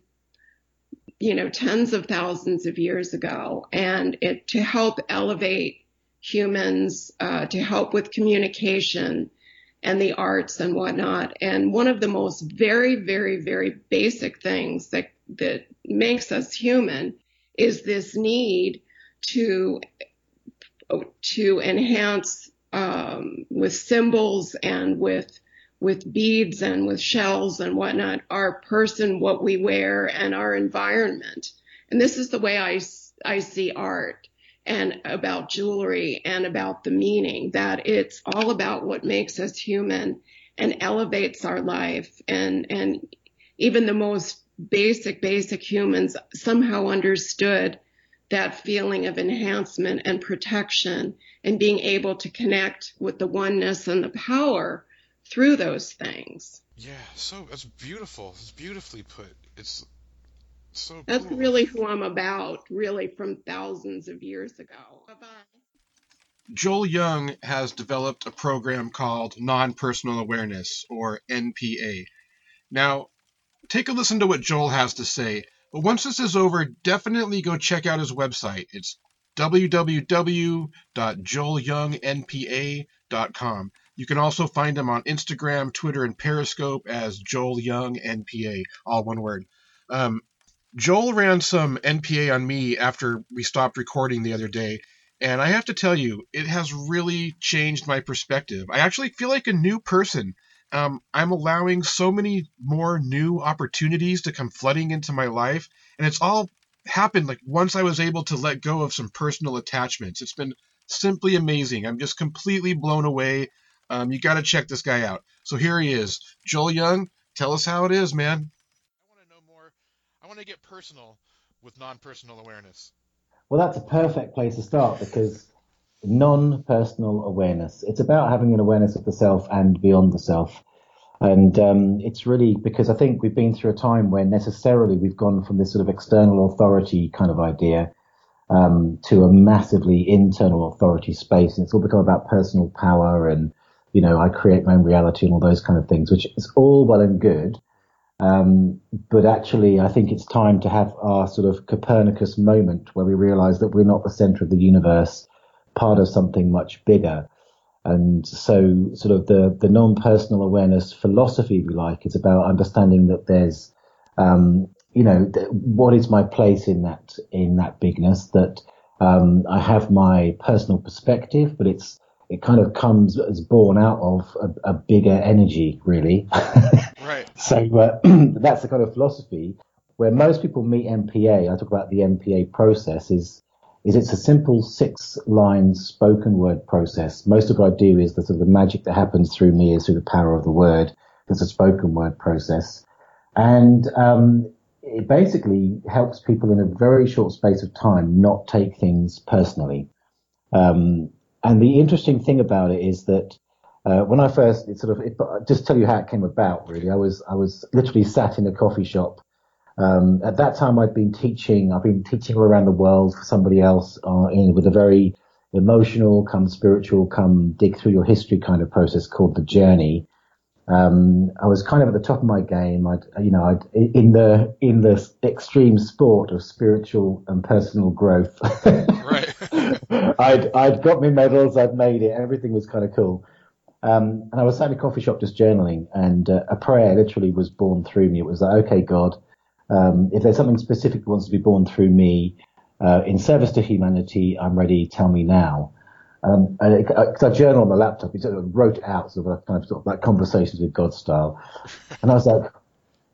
S8: you know, tens of thousands of years ago, and it to help elevate humans, uh, to help with communication and the arts and whatnot. And one of the most very, very, very basic things that that makes us human is this need to to enhance um, with symbols and with with beads and with shells and whatnot our person, what we wear, and our environment. And this is the way I I see art and about jewelry and about the meaning that it's all about what makes us human and elevates our life and and even the most basic basic humans somehow understood that feeling of enhancement and protection and being able to connect with the oneness and the power through those things.
S2: Yeah, so it's beautiful. It's beautifully put. It's so
S8: That's
S2: cool.
S8: really who I'm about, really from thousands of years ago. Bye-bye.
S5: Joel Young has developed a program called Non Personal Awareness, or NPA. Now, take a listen to what Joel has to say, but once this is over, definitely go check out his website. It's www.joelyoungnpa.com. You can also find him on Instagram, Twitter, and Periscope as Joel Young NPA, all one word. Um, Joel ran some NPA on me after we stopped recording the other day, and I have to tell you, it has really changed my perspective. I actually feel like a new person. Um, I'm allowing so many more new opportunities to come flooding into my life, and it's all happened like once I was able to let go of some personal attachments. It's been simply amazing. I'm just completely blown away. Um, you got to check this guy out. So here he is, Joel Young. Tell us how it is, man.
S2: I want to know more. I want to get personal with non-personal awareness.
S9: Well, that's a perfect place to start because non-personal awareness. It's about having an awareness of the self and beyond the self. And um, it's really because I think we've been through a time where necessarily we've gone from this sort of external authority kind of idea um, to a massively internal authority space. And it's all become about personal power and, you know, I create my own reality and all those kind of things, which is all well and good. Um, but actually, I think it's time to have our sort of Copernicus moment where we realize that we're not the center of the universe, part of something much bigger. And so sort of the, the non-personal awareness philosophy, you like, is about understanding that there's, um, you know, th- what is my place in that, in that bigness that, um, I have my personal perspective, but it's, it kind of comes as born out of a, a bigger energy, really.
S2: Right.
S9: So uh, that's the kind of philosophy where most people meet NPA. I talk about the NPA process is is it's a simple six line spoken word process. Most of what I do is the sort of the magic that happens through me is through the power of the word. It's a spoken word process, and um, it basically helps people in a very short space of time not take things personally. Um, and the interesting thing about it is that uh, when I first, it sort of, it, just tell you how it came about. Really, I was I was literally sat in a coffee shop. Um, at that time, I'd been teaching. I've been teaching all around the world for somebody else uh, in, with a very emotional, come spiritual, come dig through your history kind of process called the journey. Um, I was kind of at the top of my game. I'd, you know, I'd, in the in the extreme sport of spiritual and personal growth.
S2: Right.
S9: I'd I'd got my medals. I'd made it. Everything was kind of cool. Um, and I was sat in a coffee shop just journaling, and uh, a prayer literally was born through me. It was like, okay, God, um, if there's something specific that wants to be born through me uh, in service to humanity, I'm ready. Tell me now. Um, and because I journal on the laptop, it sort of wrote it out, sort of kind of sort of like conversations with God style. And I was like,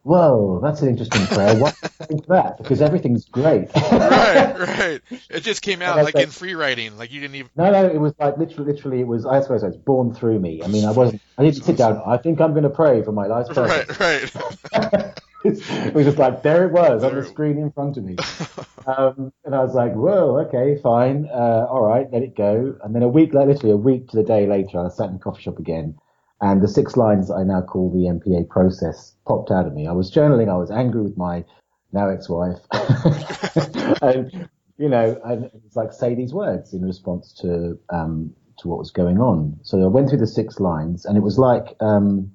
S9: whoa, that's an interesting prayer. Why think that? Because everything's great.
S2: right, right. It just came out like
S9: said-
S2: in free writing. Like you didn't even.
S9: No, no, it was like literally, literally, it was. I suppose it's born through me. I mean, I wasn't. I didn't sit down. I think I'm going to pray for my life's purpose.
S2: Right, right.
S9: it was just like there it was on the screen in front of me, um, and I was like, "Whoa, okay, fine, uh, all right, let it go." And then a week, like literally a week to the day later, I sat in the coffee shop again, and the six lines I now call the NPA process popped out of me. I was journaling. I was angry with my now ex-wife, and you know, and it's like say these words in response to um, to what was going on. So I went through the six lines, and it was like. Um,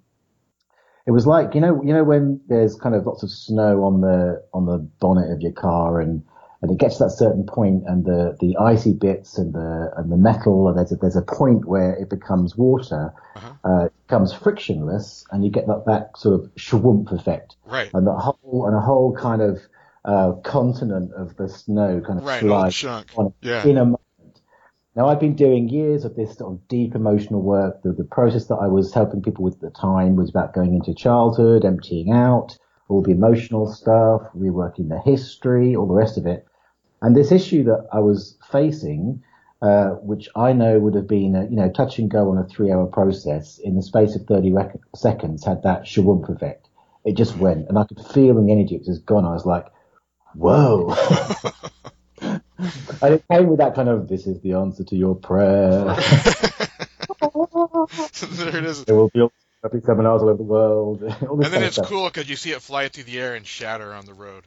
S9: it was like you know you know when there's kind of lots of snow on the on the bonnet of your car and and it gets to that certain point and the the icy bits and the and the metal and there's a, there's a point where it becomes water
S2: Uh-huh.
S9: uh, it becomes frictionless and you get that that sort of shwump effect
S2: Right.
S9: and the whole and a whole kind of uh, continent of the snow kind of
S2: Right,
S9: slides on
S2: Yeah.
S9: in a moment. Now I've been doing years of this sort of deep emotional work. The, the process that I was helping people with at the time was about going into childhood, emptying out all the emotional stuff, reworking the history, all the rest of it. And this issue that I was facing, uh, which I know would have been, a, you know, touch and go on a three hour process in the space of 30 rec- seconds had that shawump effect. It just went and I could feel the energy. It was just gone. I was like, whoa. and it came with that kind of "This is the answer to your prayer."
S2: there it is.
S9: there will be seminars all over the world.
S2: And then it's
S9: stuff.
S2: cool because you see it fly through the air and shatter on the road.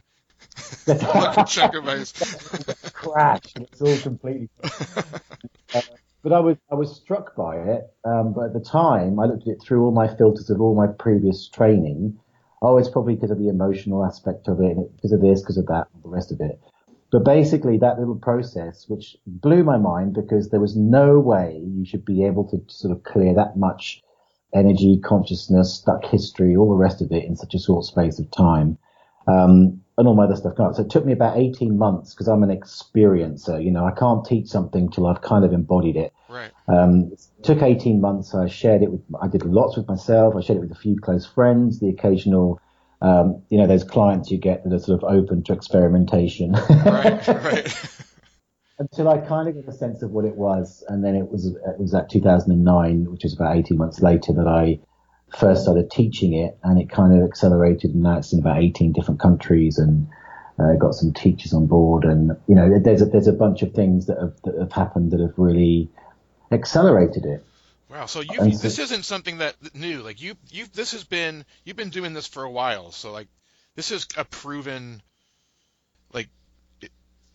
S2: Like a chunk of
S9: crash. It's all completely. Uh, but I was I was struck by it. Um, but at the time, I looked at it through all my filters of all my previous training. Oh, it's probably because of the emotional aspect of it, because of this, because of that, and the rest of it. But basically, that little process, which blew my mind, because there was no way you should be able to sort of clear that much energy, consciousness, stuck history, all the rest of it in such a short space of time. Um, and all my other stuff. So it took me about 18 months because I'm an experiencer. You know, I can't teach something till I've kind of embodied it.
S2: Right.
S9: Um, it took 18 months. I shared it with, I did lots with myself. I shared it with a few close friends, the occasional, um, you know, those clients you get that are sort of open to experimentation.
S2: Right. Right.
S9: Until I kind of got a sense of what it was. And then it was, it was at 2009, which was about 18 months later that I first started teaching it and it kind of accelerated and now it's in about 18 different countries and uh, got some teachers on board and you know there's a, there's a bunch of things that have, that have happened that have really accelerated it
S2: Wow. So you
S9: so-
S2: this isn't something that new. Like you you this has been you've been doing this for a while. So like this is a proven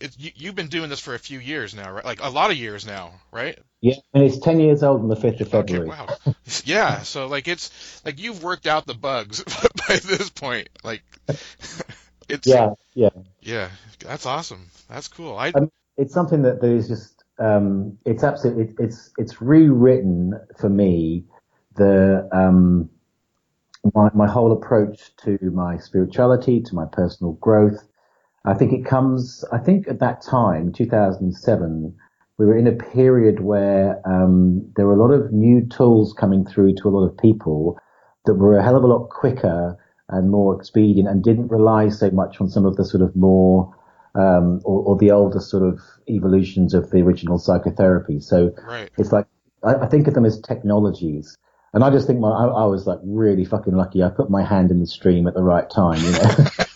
S2: it, you, you've been doing this for a few years now, right? Like a lot of years now, right?
S9: yeah and it's 10 years old on the 5th of
S2: Okay,
S9: February
S2: wow. Yeah, so like it's like you've worked out the bugs by this point. Like it's
S9: yeah yeah
S2: yeah, that's awesome. That's cool. I
S9: Um, it's something that there is just um, it's absolutely it, it's it's rewritten for me the um, my my whole approach to my spirituality to my personal growth. I think it comes. I think at that time, 2007, we were in a period where um, there were a lot of new tools coming through to a lot of people that were a hell of a lot quicker and more expedient and didn't rely so much on some of the sort of more um, or, or the older sort of evolutions of the original psychotherapy. So
S2: right.
S9: it's like I, I think of them as technologies, and I just think my I, I was like really fucking lucky. I put my hand in the stream at the right time, you know.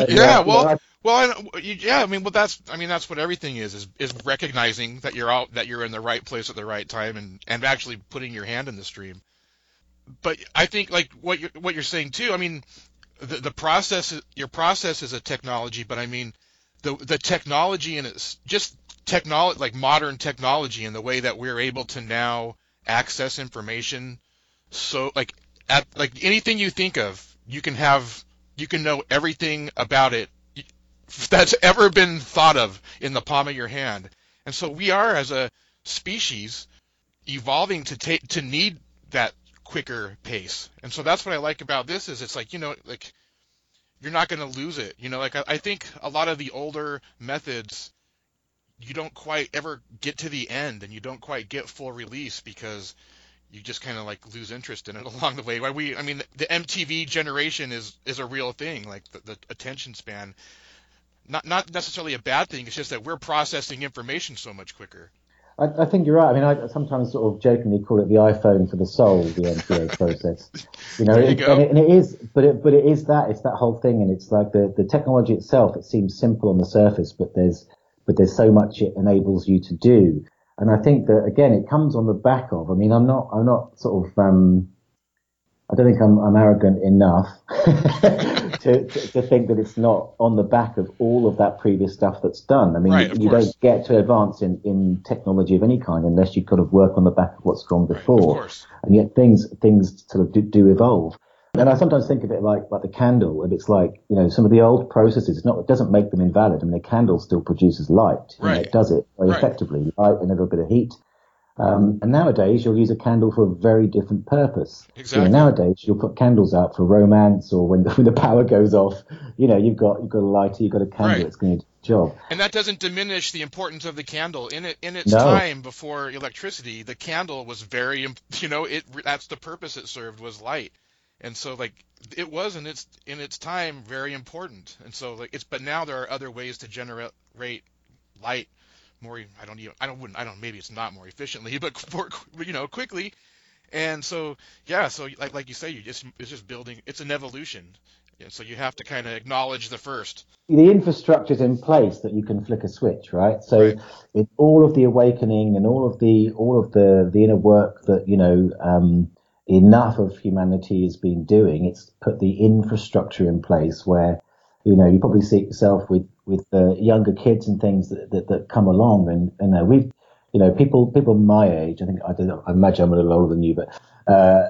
S2: Uh, yeah, well,
S9: I-
S2: well, I, you- yeah. I mean, well, that's I mean, that's what everything is is is recognizing that you're out that you're in the right place at the right time and and actually putting your hand in the stream. But I think like what you're what you're saying too. I mean, the the process your process is a technology, but I mean, the the technology and it's just technology like modern technology and the way that we're able to now access information. So like at like anything you think of, you can have you can know everything about it that's ever been thought of in the palm of your hand. And so we are as a species evolving to take to need that quicker pace. And so that's what I like about this is it's like, you know, like you're not going to lose it. You know, like I, I think a lot of the older methods you don't quite ever get to the end and you don't quite get full release because you just kind of like lose interest in it along the way. Why we, I mean, the MTV generation is is a real thing. Like the, the attention span, not not necessarily a bad thing. It's just that we're processing information so much quicker.
S9: I, I think you're right. I mean, I sometimes sort of jokingly call it the iPhone for the soul, the NPA process. You know,
S2: There you
S9: it-
S2: go.
S9: And, it, and it is, but it, but it is that. It's that whole thing, and it's like the the technology itself. It seems simple on the surface, but there's but there's so much it enables you to do. And I think that again, it comes on the back of. I mean, I'm not I'm not sort of um, I don't think I'm, I'm arrogant enough to, to, to think that it's not on the back of all of that previous stuff that's done. I mean,
S2: Right,
S9: you don't get to advance in, in technology of any kind unless you kind of work on the back of what's gone
S2: Right,
S9: before.
S2: course.
S9: And yet things things sort of do, do evolve. And I sometimes think of it like like the candle, and it's like you know some of the old processes. It's not it doesn't make them invalid. I mean, a candle still produces light. You know,
S2: Right.
S9: it does it very
S2: Right.
S9: effectively, light and a little bit of heat. Um, and nowadays, you'll use a candle for a very different purpose. You know,
S2: Exactly.
S9: nowadays, you'll put candles out for romance, or when the, when the power goes off. You know, you've got you've got a lighter, you've got a candle
S2: Right.
S9: that's going to do the job.
S2: And that doesn't diminish the importance of the candle. In it, in its
S9: No.
S2: time before electricity, the candle was very, you know, it that's the purpose it served was light. And so like it was in its in its time very important. And so like it's but now there are other ways to generate light more I don't even I don't wouldn't I don't maybe it's not more efficiently, but more you know quickly. And so yeah, so like like you say, you just it's just building. It's an evolution. Yeah, so you have to kind of acknowledge the first.
S9: The infrastructure's in place that you can flick a switch, right? So
S2: Right.
S9: in all of the awakening and all of the all of the the inner work that you know um, enough of humanity has been doing, it's put the infrastructure in place where you know you probably see it yourself with with the younger kids and things that that, that come along, and and uh, we've you know people people my age, I think I, don't know, I imagine I'm a little older than you, but uh,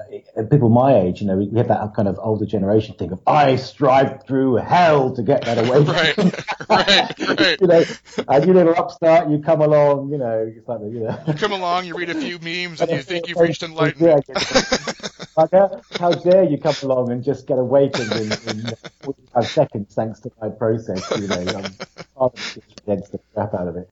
S9: people my age, you know, we we have that kind of older generation thing of I strive through hell to get that away.
S2: Right, right, right.
S9: you know, and you little upstart, you come along, you know, it's like, you know.
S2: You come along, you read a few memes, and you think you've reached enlightenment.
S9: Like, how, how dare you come along and just get awakened in, in 45 seconds thanks to my process, you know, I'm against the crap out of it.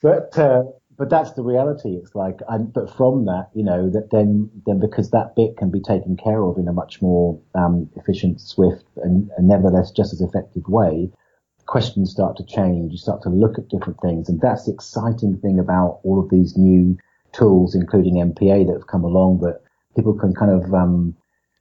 S9: But, uh, but that's the reality. It's like, and, but from that, you know, that then, then because that bit can be taken care of in a much more, um, efficient, swift and, and nevertheless just as effective way, questions start to change. You start to look at different things. And that's the exciting thing about all of these new tools, including NPA that have come along that people can kind of, um,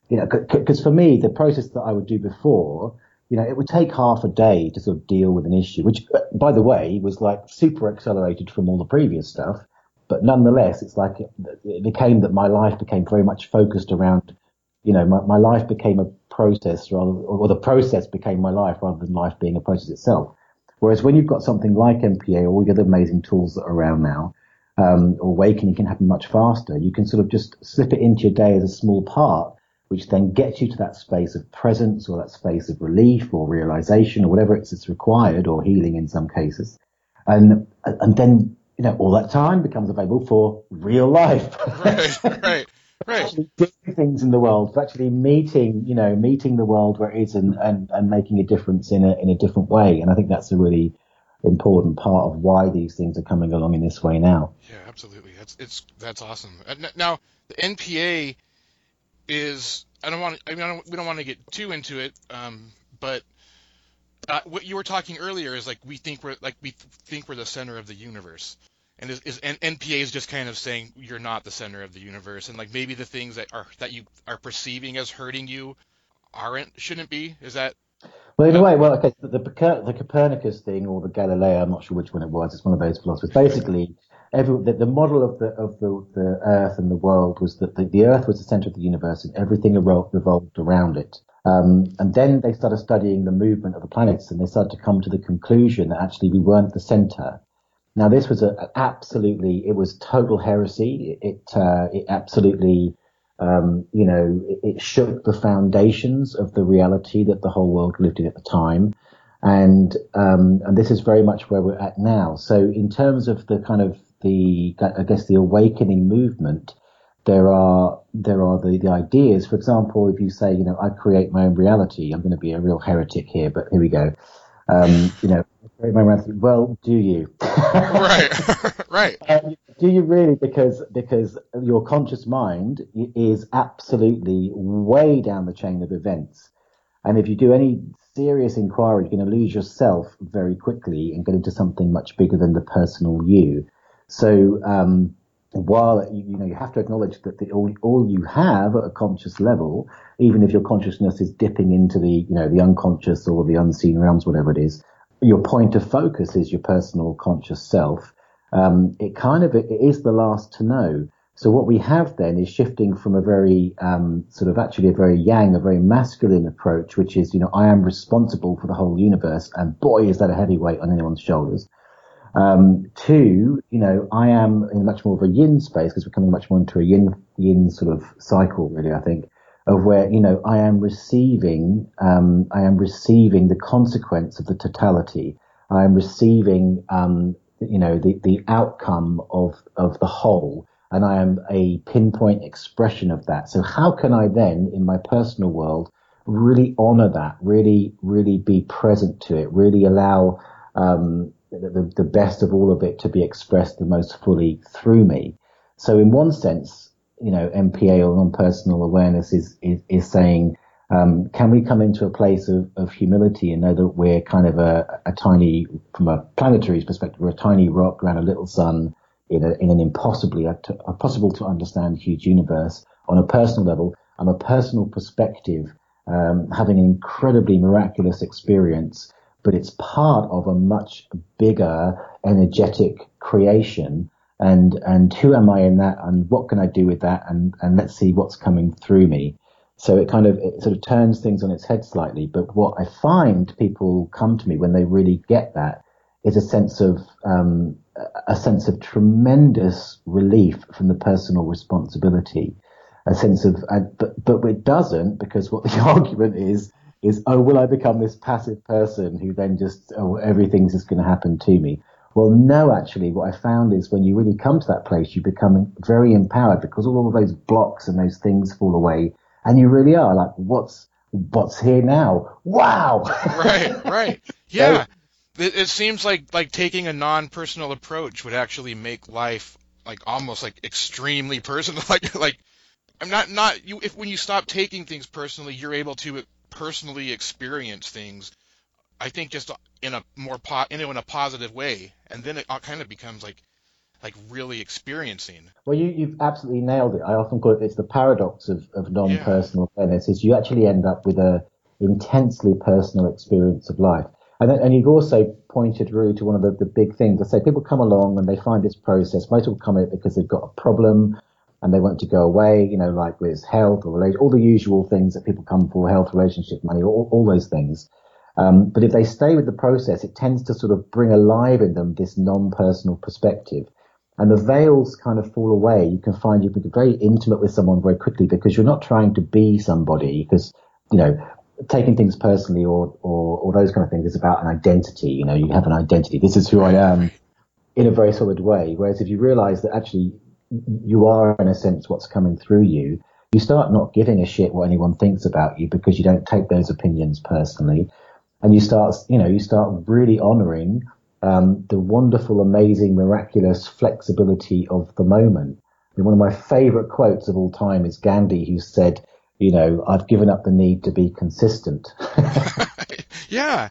S9: you know, because for me, the process that I would do before, you know, it would take half a day to sort of deal with an issue, which, by the way, was like super accelerated from all the previous stuff. But nonetheless, it's like it, it became that my life became very much focused around, you know, my, my life became a process rather, or the process became my life rather than life being a process itself. Whereas when you've got something like NPA or all the other amazing tools that are around now, um, awakening can happen much faster. You can sort of just slip it into your day as a small part, which then gets you to that space of presence or that space of relief or realization or whatever it's, it's required or healing in some cases. And, and then, you know, all that time becomes available for real life.
S2: Right, right, right.
S9: actually doing things in the world, actually meeting, you know, meeting the world where it is and, and, and making a difference in a, in a different way. And I think that's a really important part of why these things are coming along in this way now.
S2: Yeah, absolutely. That's it's that's awesome. Uh, Now, the NPA is I don't want I mean I don't, we don't want to get too into it, um, but uh, what you were talking earlier is like we think we're like we think we're the center of the universe, and is, is and NPA is just kind of saying you're not the center of the universe, and like maybe the things that are that you are perceiving as hurting you aren't shouldn't be. Is that
S9: Well, in a way, well, okay, the, the, the Copernicus thing or the Galileo, I'm not sure which one it was. It's one of those philosophers. Basically, the, the model of the of the, the Earth and the world was that the, the Earth was the center of the universe and everything revolved around it. Um, and then they started studying the movement of the planets, and they started to come to the conclusion that actually we weren't the center. Now, this was a, a absolutely, it was total heresy. It it, uh, it absolutely um, you know, it, it shook the foundations of the reality that the whole world lived in at the time. And, um, and this is very much where we're at now. So in terms of the kind of the, I guess the awakening movement, there are, there are the, the ideas. For example, if you say, you know, I create my own reality, I'm going to be a real heretic here, but here we go. Um, you know, create my own reality. Well, do you?
S2: right? right.
S9: Um, do you really? Because because your conscious mind is absolutely way down the chain of events, and if you do any serious inquiry, you're going to lose yourself very quickly and get into something much bigger than the personal you. So um, while you, know you have to acknowledge that the, all, all you have at a conscious level, even if your consciousness is dipping into the you know the unconscious or the unseen realms, whatever it is, your point of focus is your personal conscious self. Um, it kind of it is the last to know. So what we have then is shifting from a very um, sort of actually a very yang, a very masculine approach, which is you know I am responsible for the whole universe, and boy is that a heavy weight on anyone's shoulders. Um, two, you know, I am in much more of a yin space because we're coming much more into a yin yin sort of cycle, really. I think of where you know I am receiving, um, I am receiving the consequence of the totality. I am receiving, um, you know, the the outcome of of the whole, and I am a pinpoint expression of that. So how can I then, in my personal world, really honor that, really, really be present to it, really allow um, the, the best of all of it to be expressed the most fully through me. So in one sense, you know, NPA or non-personal awareness is, is, is saying, um, can we come into a place of, of humility and know that we're kind of a, a tiny, from a planetary perspective, we're a tiny rock around a little sun in, a, in an impossibly, impossible to understand huge universe. On a personal level, I'm a personal perspective um, having an incredibly miraculous experience, but it's part of a much bigger energetic creation. And, and who am I in that? And what can I do with that? And, and let's see what's coming through me. So it kind of, it sort of turns things on its head slightly. But what I find people come to me when they really get that is a sense of, um, a sense of tremendous relief from the personal responsibility a sense of, uh, but but it doesn't because what the argument is is oh will I become this passive person who then just oh everything's just going to happen to me. Well, no, actually, what I found is when you really come to that place, you become very empowered because all of those blocks and those things fall away, and you really are like, what's what's here now? Wow!
S2: right, right, yeah. So, it, it seems like like taking a non-personal approach would actually make life like almost like extremely personal, like like I'm not not you. If when you stop taking things personally, you're able to personally experience things. I think just in a more po- in a positive way, and then it kind of becomes like like really experiencing.
S9: Well, you you've absolutely nailed it. I often call it it's the paradox of, of non-personal yeah. awareness is you actually end up with a intensely personal experience of life. And, and you've also pointed really to one of the, the big things. I say people come along and they find this process. Most people come in because they've got a problem and they want to go away, you know, like with health or relation, all the usual things that people come for, health, relationship, money, all, all those things. Um, but if they stay with the process, it tends to sort of bring alive in them this non-personal perspective. And the veils kind of fall away. You can find you can be very intimate with someone very quickly because you're not trying to be somebody because, you know, taking things personally or, or, or those kind of things is about an identity. You know, you have an identity. This is who I am in a very solid way. Whereas if you realize that actually you are in a sense what's coming through you, you start not giving a shit what anyone thinks about you because you don't take those opinions personally. And you start, you know, you start really honoring um, the wonderful, amazing, miraculous flexibility of the moment. And one of my favorite quotes of all time is Gandhi, who said, you know, I've given up the need to be consistent.
S2: yeah.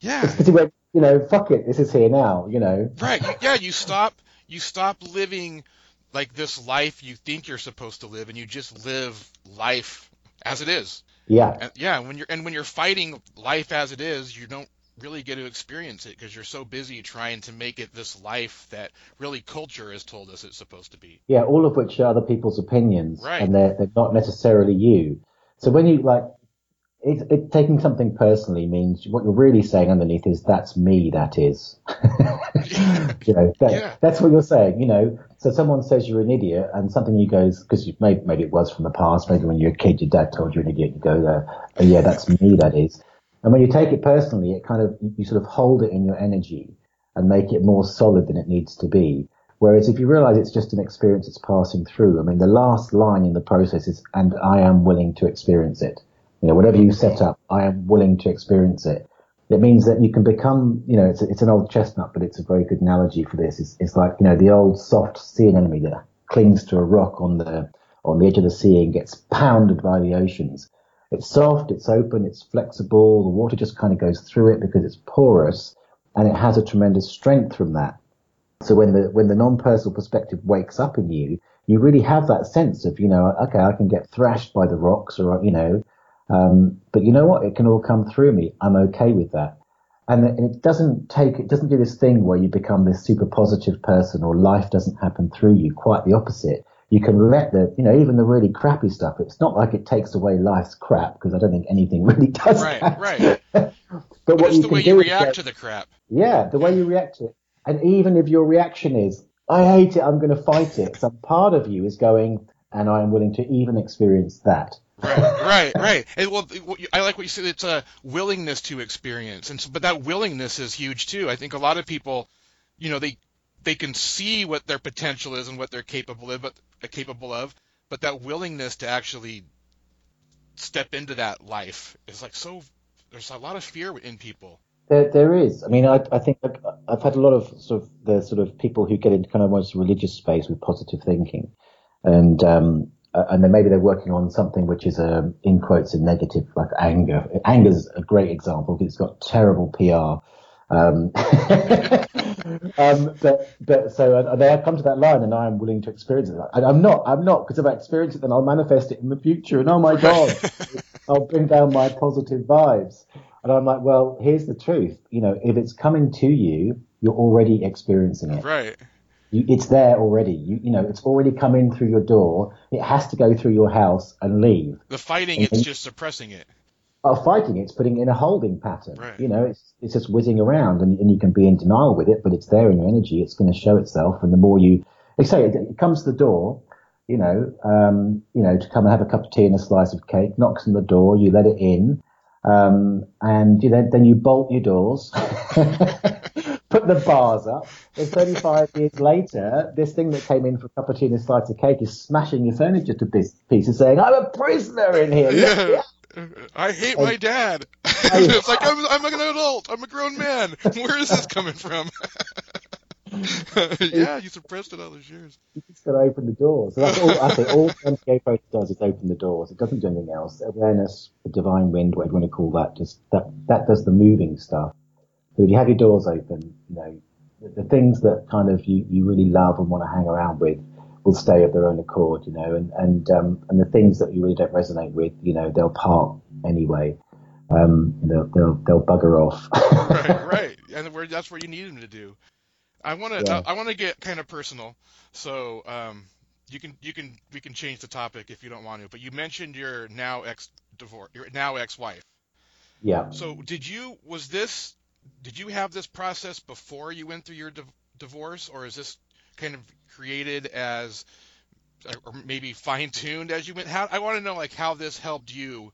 S2: Yeah.
S9: Because he went, you know, fuck it, this is here now, you know.
S2: Right. Yeah, you stop you stop living like this life you think you're supposed to live and you just live life as it is.
S9: Yeah.
S2: And, yeah, when you're and when you're fighting life as it is, you don't really get to experience it because you're so busy trying to make it this life that really culture has told us it's supposed to be.
S9: Yeah, all of which are other people's opinions
S2: right.
S9: and they're they're not necessarily you. So when you like it, it, taking something personally means what you're really saying underneath is that's me. That is, you know, that, yeah. that's what you're saying. You know, so someone says you're an idiot, and something you goes because you maybe maybe it was from the past. Maybe when you were a kid, your dad told you an idiot. You go there, oh, yeah, that's me. That is, and when you take it personally, it kind of you sort of hold it in your energy and make it more solid than it needs to be. Whereas if you realize it's just an experience it's passing through, I mean, the last line in the process is, and I am willing to experience it. You know, whatever you set up, I am willing to experience it. It means that you can become, you know, it's, it's an old chestnut, but it's a very good analogy for this. It's, it's like, you know, the old soft sea anemone that clings to a rock on the, on the edge of the sea and gets pounded by the oceans. It's soft, it's open, it's flexible. The water just kind of goes through it because it's porous and it has a tremendous strength from that. So when the, when the non-personal perspective wakes up in you, you really have that sense of, you know, okay, I can get thrashed by the rocks or, you know, um, but you know what? It can all come through me. I'm okay with that. And it doesn't take, it doesn't do this thing where you become this super positive person or life doesn't happen through you. Quite the opposite. You can let the, you know, even the really crappy stuff. It's not like it takes away life's crap because I don't think anything really does.
S2: Right,
S9: that.
S2: right.
S9: but,
S2: but
S9: what you
S2: the
S9: can
S2: way
S9: do
S2: you react
S9: get,
S2: to the crap.
S9: Yeah, the way you react to it. And even if your reaction is, I hate it, I'm going to fight it, some part of you is going, and I am willing to even experience that
S2: right, right, right. And well, I like what you said. It's a willingness to experience, and so, but that willingness is huge too. I think a lot of people, you know, they they can see what their potential is and what they're capable of, but uh, capable of, but that willingness to actually step into that life is like so. There's a lot of fear in people.
S9: There, there is. I mean, I, I think I've had a lot of sort of the sort of people who get into kind of almost religious space with positive thinking, and um, uh, and then maybe they're working on something which is a, um, in quotes a negative, like anger. Anger's a great example because it's got terrible PR. Um, um, but but so uh, they have come to that line, and I am willing to experience it. And I'm not. I'm not because if I experience it, then I'll manifest it in the future. And oh my god, I'll bring down my positive vibes. And I'm like, well, here's the truth. You know, if it's coming to you, you're already experiencing it.
S2: Right.
S9: You, it's there already. You, you know, it's already come in through your door. It has to go through your house and leave.
S2: The fighting,
S9: And
S2: it's just suppressing it.
S9: Oh, fighting it's putting it in a holding pattern.
S2: Right.
S9: You know, it's it's just whizzing around, and, and you can be in denial with it, but it's there in your energy. It's going to show itself, and the more you, they say, it, it comes to the door. You know, um, you know, to come and have a cup of tea and a slice of cake. Knocks on the door, you let it in, um, and you then then you bolt your doors, put the bars up. And 35 years later, this thing that came in for a cup of tea and a slice of cake is smashing your furniture to pieces, saying, "I'm a prisoner in here."
S2: Yeah. I hate my dad. it's like I'm, I'm an adult. I'm a grown man. Where is this coming from? yeah, you suppressed it all those years.
S9: You just got to open the doors. So that's all. I say all NPA does is open the doors. It doesn't do anything else. Awareness, the divine wind, whatever you want to call that, just that that does the moving stuff. So if you have your doors open, you know the, the things that kind of you, you really love and want to hang around with will stay of their own accord, you know, and and um, and the things that you really don't resonate with, you know, they'll part anyway. Um, they'll they'll they'll bugger off.
S2: right, right, and where that's where you need them to do. I want to,
S9: Yeah.
S2: I, want to get kind of personal. So, um, you can, you can, we can change the topic if you don't want to. But you mentioned your now ex divorce, your now ex-wife.
S9: yeah.
S2: So, did you, was this, did you have this process before you went through your div- divorce, or is this kind of created as, uh, or maybe fine-tuned as you went? How I want to know, like, how this helped you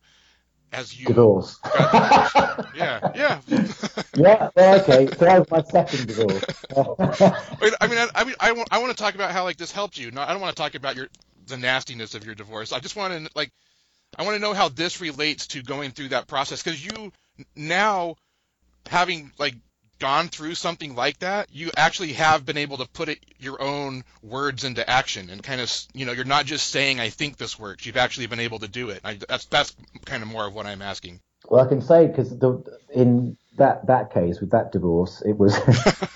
S2: as you
S9: Divorce.
S2: yeah, yeah.
S9: yeah. Well, okay. So that was my second divorce.
S2: Wait, I mean, I, I mean, I want, I want to talk about how like this helped you. No, I don't want to talk about your the nastiness of your divorce. I just want to like, I want to know how this relates to going through that process because you now having like gone through something like that, you actually have been able to put it your own words into action and kind of you know you're not just saying I think this works. You've actually been able to do it. I, that's that's kind of more of what I'm asking.
S9: Well, I can say because in that that case with that divorce, it was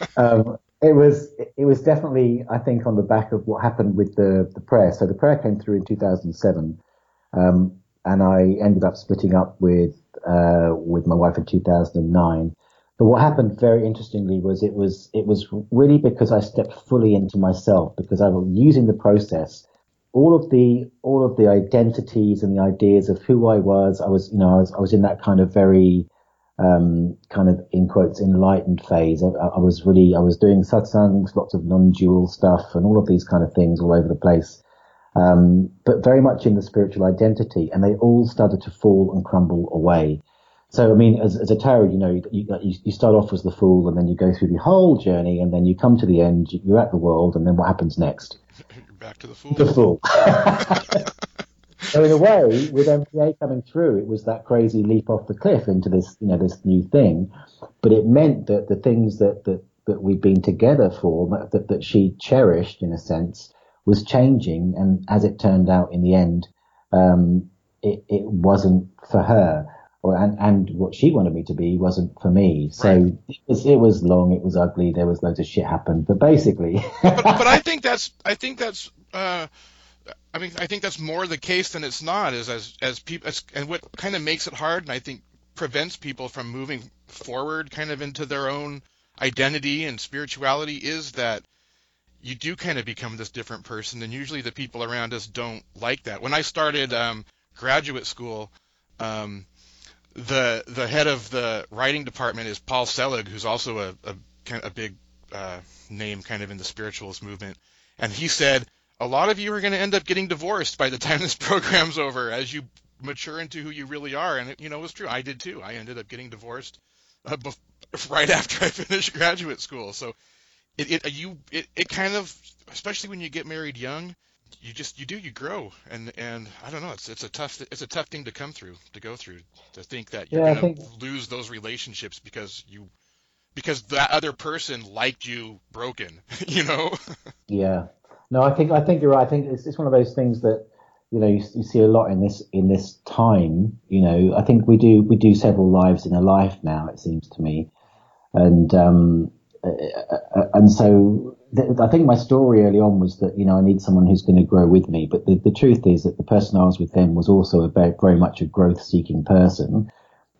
S9: um, it was it was definitely I think on the back of what happened with the the prayer. So the prayer came through in 2007, um, and I ended up splitting up with uh, with my wife in 2009. But what happened very interestingly was it was it was really because I stepped fully into myself because I was using the process all of the all of the identities and the ideas of who I was. I was, you know, I was I was in that kind of very um, kind of in quotes enlightened phase. I, I was really I was doing satsangs, lots of non-dual stuff, and all of these kind of things all over the place. Um, but very much in the spiritual identity, and they all started to fall and crumble away. So, I mean, as, as a tarot, you know, you, you, you start off as the fool, and then you go through the whole journey, and then you come to the end. You're at the world, and then what happens next?
S2: Back to the fool.
S9: The fool. so in a way, with NPA coming through, it was that crazy leap off the cliff into this, you know, this new thing. But it meant that the things that that, that we'd been together for, that that she cherished in a sense, was changing. And as it turned out, in the end, um, it it wasn't for her. Or, and, and what she wanted me to be wasn't for me. So
S2: Right.
S9: it was it was long, it was ugly, there was loads of shit happened. But basically,
S2: but, but I think that's I think that's uh, I mean I think that's more the case than it's not is as as people as, and what kind of makes it hard and I think prevents people from moving forward kind of into their own identity and spirituality is that you do kind of become this different person and usually the people around us don't like that. When I started um, graduate school um, the the head of the writing department is Paul Selig, who's also a, a a big uh, name kind of in the spiritualist movement, and he said a lot of you are going to end up getting divorced by the time this program's over as you mature into who you really are, and it, you know it was true. I did too. I ended up getting divorced uh, bef- right after I finished graduate school. So it, it you it, it kind of especially when you get married young you just you do you grow and and I don't know it's it's a tough it's a tough thing to come through to go through to think that you're
S9: Yeah,
S2: gonna
S9: think-
S2: lose those relationships because you because that other person liked you broken you know
S9: Yeah. No, I think I think you're right. I think it's it's one of those things that you know you, you see a lot in this in this time. You know, I think we do we do several lives in a life now. It seems to me, and um, and so th- I think my story early on was that you know I need someone who's going to grow with me. But the, the truth is that the person I was with then was also a very, very much a growth-seeking person.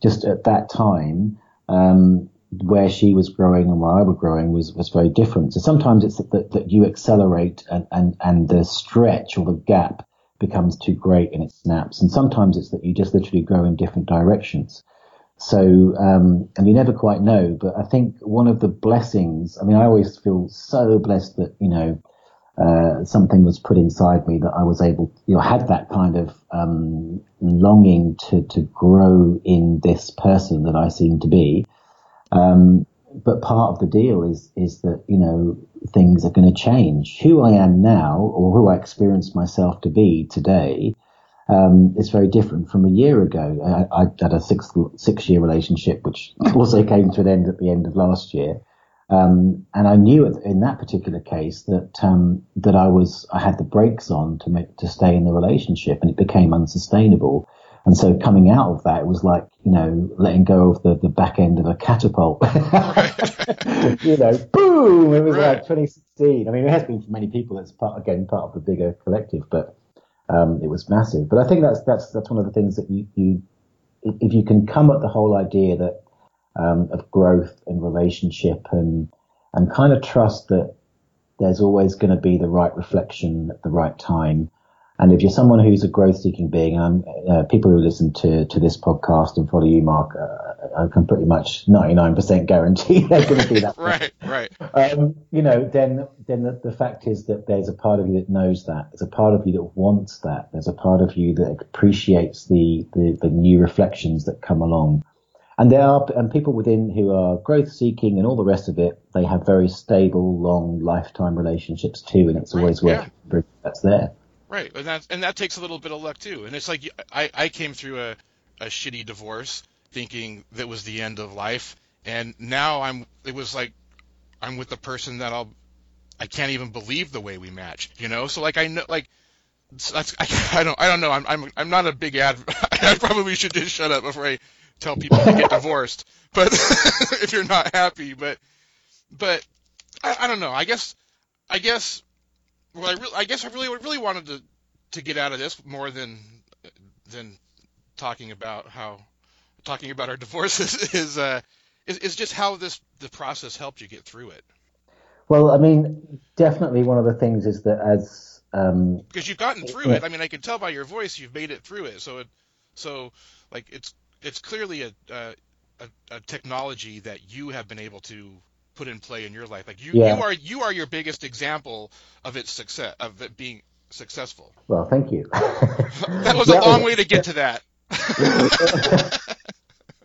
S9: Just at that time, um, where she was growing and where I was growing was was very different. So sometimes it's that, that you accelerate and, and and the stretch or the gap becomes too great and it snaps. And sometimes it's that you just literally grow in different directions. So, um, and you never quite know, but I think one of the blessings, I mean, I always feel so blessed that, you know, uh, something was put inside me that I was able, you know, had that kind of, um, longing to, to grow in this person that I seem to be. Um, but part of the deal is, is that, you know, things are going to change. Who I am now or who I experience myself to be today um, is very different from a year ago. I, I had a six six year relationship, which also came to an end at the end of last year. Um, and I knew in that particular case that um, that I was I had the brakes on to make to stay in the relationship, and it became unsustainable. And so coming out of that, it was like you know letting go of the, the back end of a catapult. you know, boom! It was right. like 2016. I mean, it has been for many people. It's part again part of the bigger collective, but um, it was massive. But I think that's that's that's one of the things that you you if you can come at the whole idea that um, of growth and relationship and and kind of trust that there's always going to be the right reflection at the right time and if you're someone who's a growth seeking being, and uh, people who listen to, to this podcast and follow you, Mark, uh, I can pretty much 99% guarantee they're going to be that.
S2: right, right.
S9: Um, you know, then, then the, the, fact is that there's a part of you that knows that. There's a part of you that wants that. There's a part of you that appreciates the, the, the new reflections that come along. And there are, and people within who are growth seeking and all the rest of it, they have very stable, long lifetime relationships too. And it's always right, worth yeah. that's there.
S2: Right, and that and that takes a little bit of luck too. And it's like I I came through a a shitty divorce thinking that was the end of life, and now I'm it was like I'm with the person that I'll I can't even believe the way we match, you know. So like I know like that's I, I don't I don't know I'm I'm I'm not a big ad. I probably should just shut up before I tell people to get divorced. But if you're not happy, but but I, I don't know. I guess I guess well, I, re- I guess I really really wanted to to get out of this more than than talking about how talking about our divorces is uh is, is just how this the process helped you get through it.
S9: Well, I mean, definitely one of the things is that as um,
S2: because you've gotten through yeah. it. I mean, I can tell by your voice you've made it through it. So it so like it's it's clearly a, a a, technology that you have been able to put in play in your life. Like you, yeah. you are you are your biggest example of its success of it being successful.
S9: Well, thank you.
S2: that was yeah. a long way to get to that.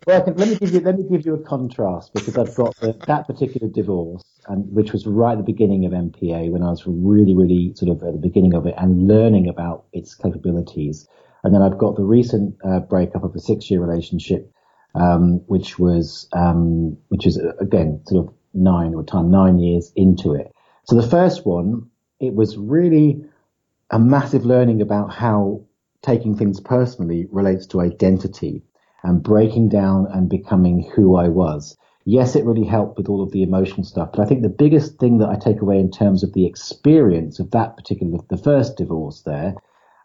S9: well, can, let me give you let me give you a contrast because I've got the, that particular divorce, and which was right at the beginning of NPA when I was really, really sort of at the beginning of it and learning about its capabilities. And then I've got the recent uh, breakup of a six-year relationship, um, which was um, which is again sort of nine or time nine years into it. So the first one, it was really a massive learning about how taking things personally relates to identity and breaking down and becoming who I was. Yes, it really helped with all of the emotional stuff, but I think the biggest thing that I take away in terms of the experience of that particular, the first divorce there,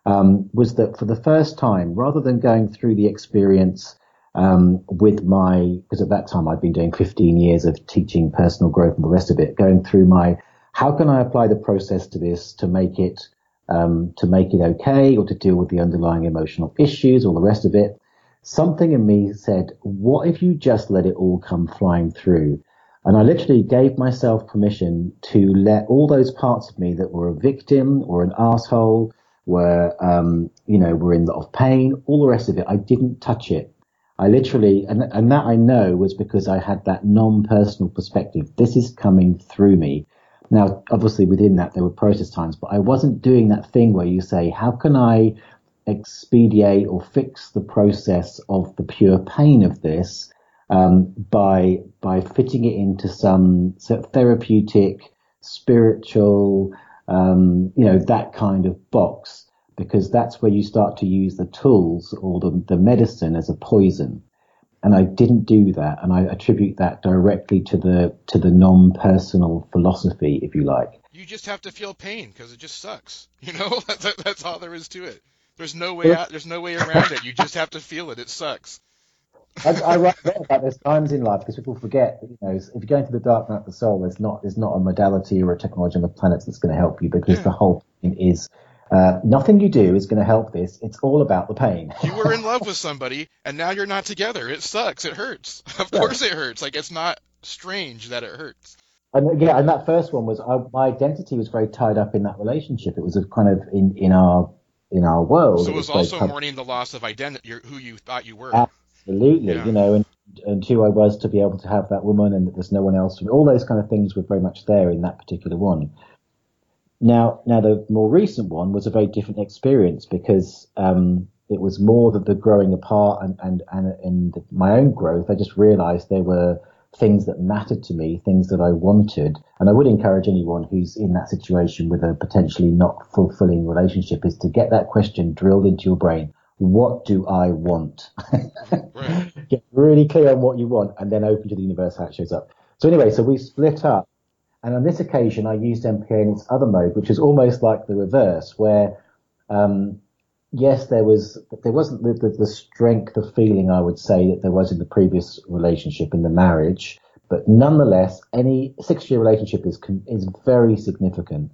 S9: um, was that for the first time, rather than going through the experience um, with my, because at that time I'd been doing 15 years of teaching personal growth and the rest of it, going through my, how can I apply the process to this to make it, um, to make it okay or to deal with the underlying emotional issues, all the rest of it. Something in me said, what if you just let it all come flying through? And I literally gave myself permission to let all those parts of me that were a victim or an asshole, were, um, you know, were in a lot of pain, all the rest of it. I didn't touch it. I literally, and, and that I know was because I had that non-personal perspective. This is coming through me. Now, obviously within that there were process times, but I wasn't doing that thing where you say, how can I expedite or fix the process of the pure pain of this um, by by fitting it into some sort of therapeutic, spiritual, um, you know, that kind of box because that's where you start to use the tools or the, the medicine as a poison. and I didn't do that, and I attribute that directly to the to the non-personal philosophy, if you like.
S2: You just have to feel pain because it just sucks. You know, that's, that's all there is to it. There's no way out. There's no way around it. You just have to feel it. It sucks.
S9: I, I write about there's times in life because people forget that you know if you're going to the dark night of the soul, there's not there's not a modality or a technology on the planet that's going to help you because
S2: Yeah.
S9: the whole thing is uh, nothing you do is going to help this. It's all about the pain.
S2: You were in love with somebody and now you're not together. It sucks. It hurts. Of
S9: Yeah.
S2: course it hurts. Like it's not strange that it hurts.
S9: And yeah, and that first one was I, my identity was very tied up in that relationship. It was a kind of in in our in our world.
S2: So it was also mourning the loss of identity, who you thought you were.
S9: Absolutely,
S2: Yeah.
S9: you know, and and who I was to be able to have that woman, and that there's no one else. All those kind of things were very much there in that particular one. Now, now the more recent one was a very different experience because um, it was more that the growing apart and and and, and my own growth. I just realised there were things that mattered to me, things that I wanted, and I would encourage anyone who's in that situation with a potentially not fulfilling relationship is to get that question drilled into your brain. What do I want?
S2: Right.
S9: get really clear on what you want and then open to the universe how it shows up. So anyway, so we split up and on this occasion I used NPA in its other mode, which is almost like the reverse where, um, yes, there was, there wasn't the, the, the strength of feeling I would say that there was in the previous relationship in the marriage, but nonetheless, any six year relationship is, is very significant.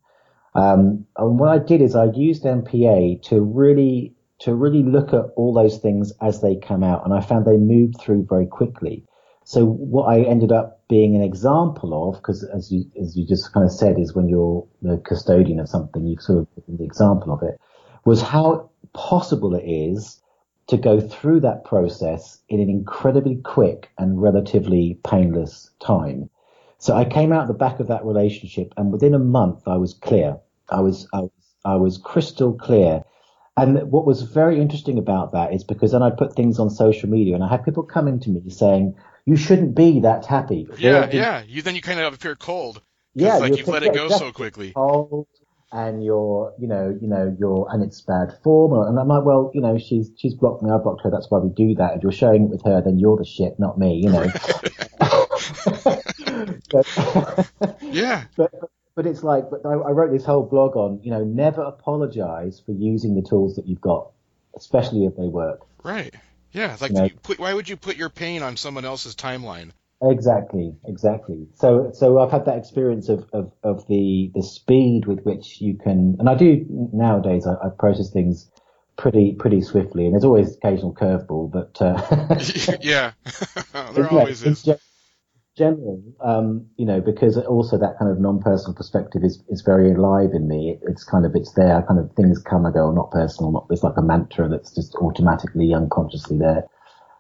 S9: Um, and what I did is I used NPA to really to really look at all those things as they come out, and I found they moved through very quickly. So what I ended up being an example of, because as you as you just kind of said, is when you're the custodian of something, you sort of the example of it, was how possible it is to go through that process in an incredibly quick and relatively painless time. So I came out the back of that relationship, and within a month, I was clear. I was I was I was crystal clear. And what was very interesting about that is because then I put things on social media, and I had people coming to me saying, "You shouldn't be that happy."
S2: Yeah, yeah. You then you kind of appear cold.
S9: yeah,
S2: like you've let it go so quickly.
S9: Cold, and you're, you know, you know, you're, and it's bad form. And I'm like, well, you know, she's she's blocked me, I blocked her. That's why we do that. If you're sharing it with her, then you're the shit, not me. You know. but,
S2: Yeah,
S9: but but it's like, but I, I wrote this whole blog on, you know, never apologize for using the tools that you've got, especially if they work.
S2: right. Yeah, like
S9: You know-
S2: put, why would you put your pain on someone else's timeline?
S9: Exactly, exactly. So, so I've had that experience of, of, of the, the speed with which you can, and I do nowadays, I, I process things pretty, pretty swiftly, and there's always occasional curveball, but, uh,
S2: yeah, there
S9: yeah,
S2: always is.
S9: ge- general, um, you know, because also that kind of non-personal perspective is, is very alive in me. It, it's kind of, it's there, kind of things come and go, not personal, not, it's like a mantra that's just automatically, unconsciously there.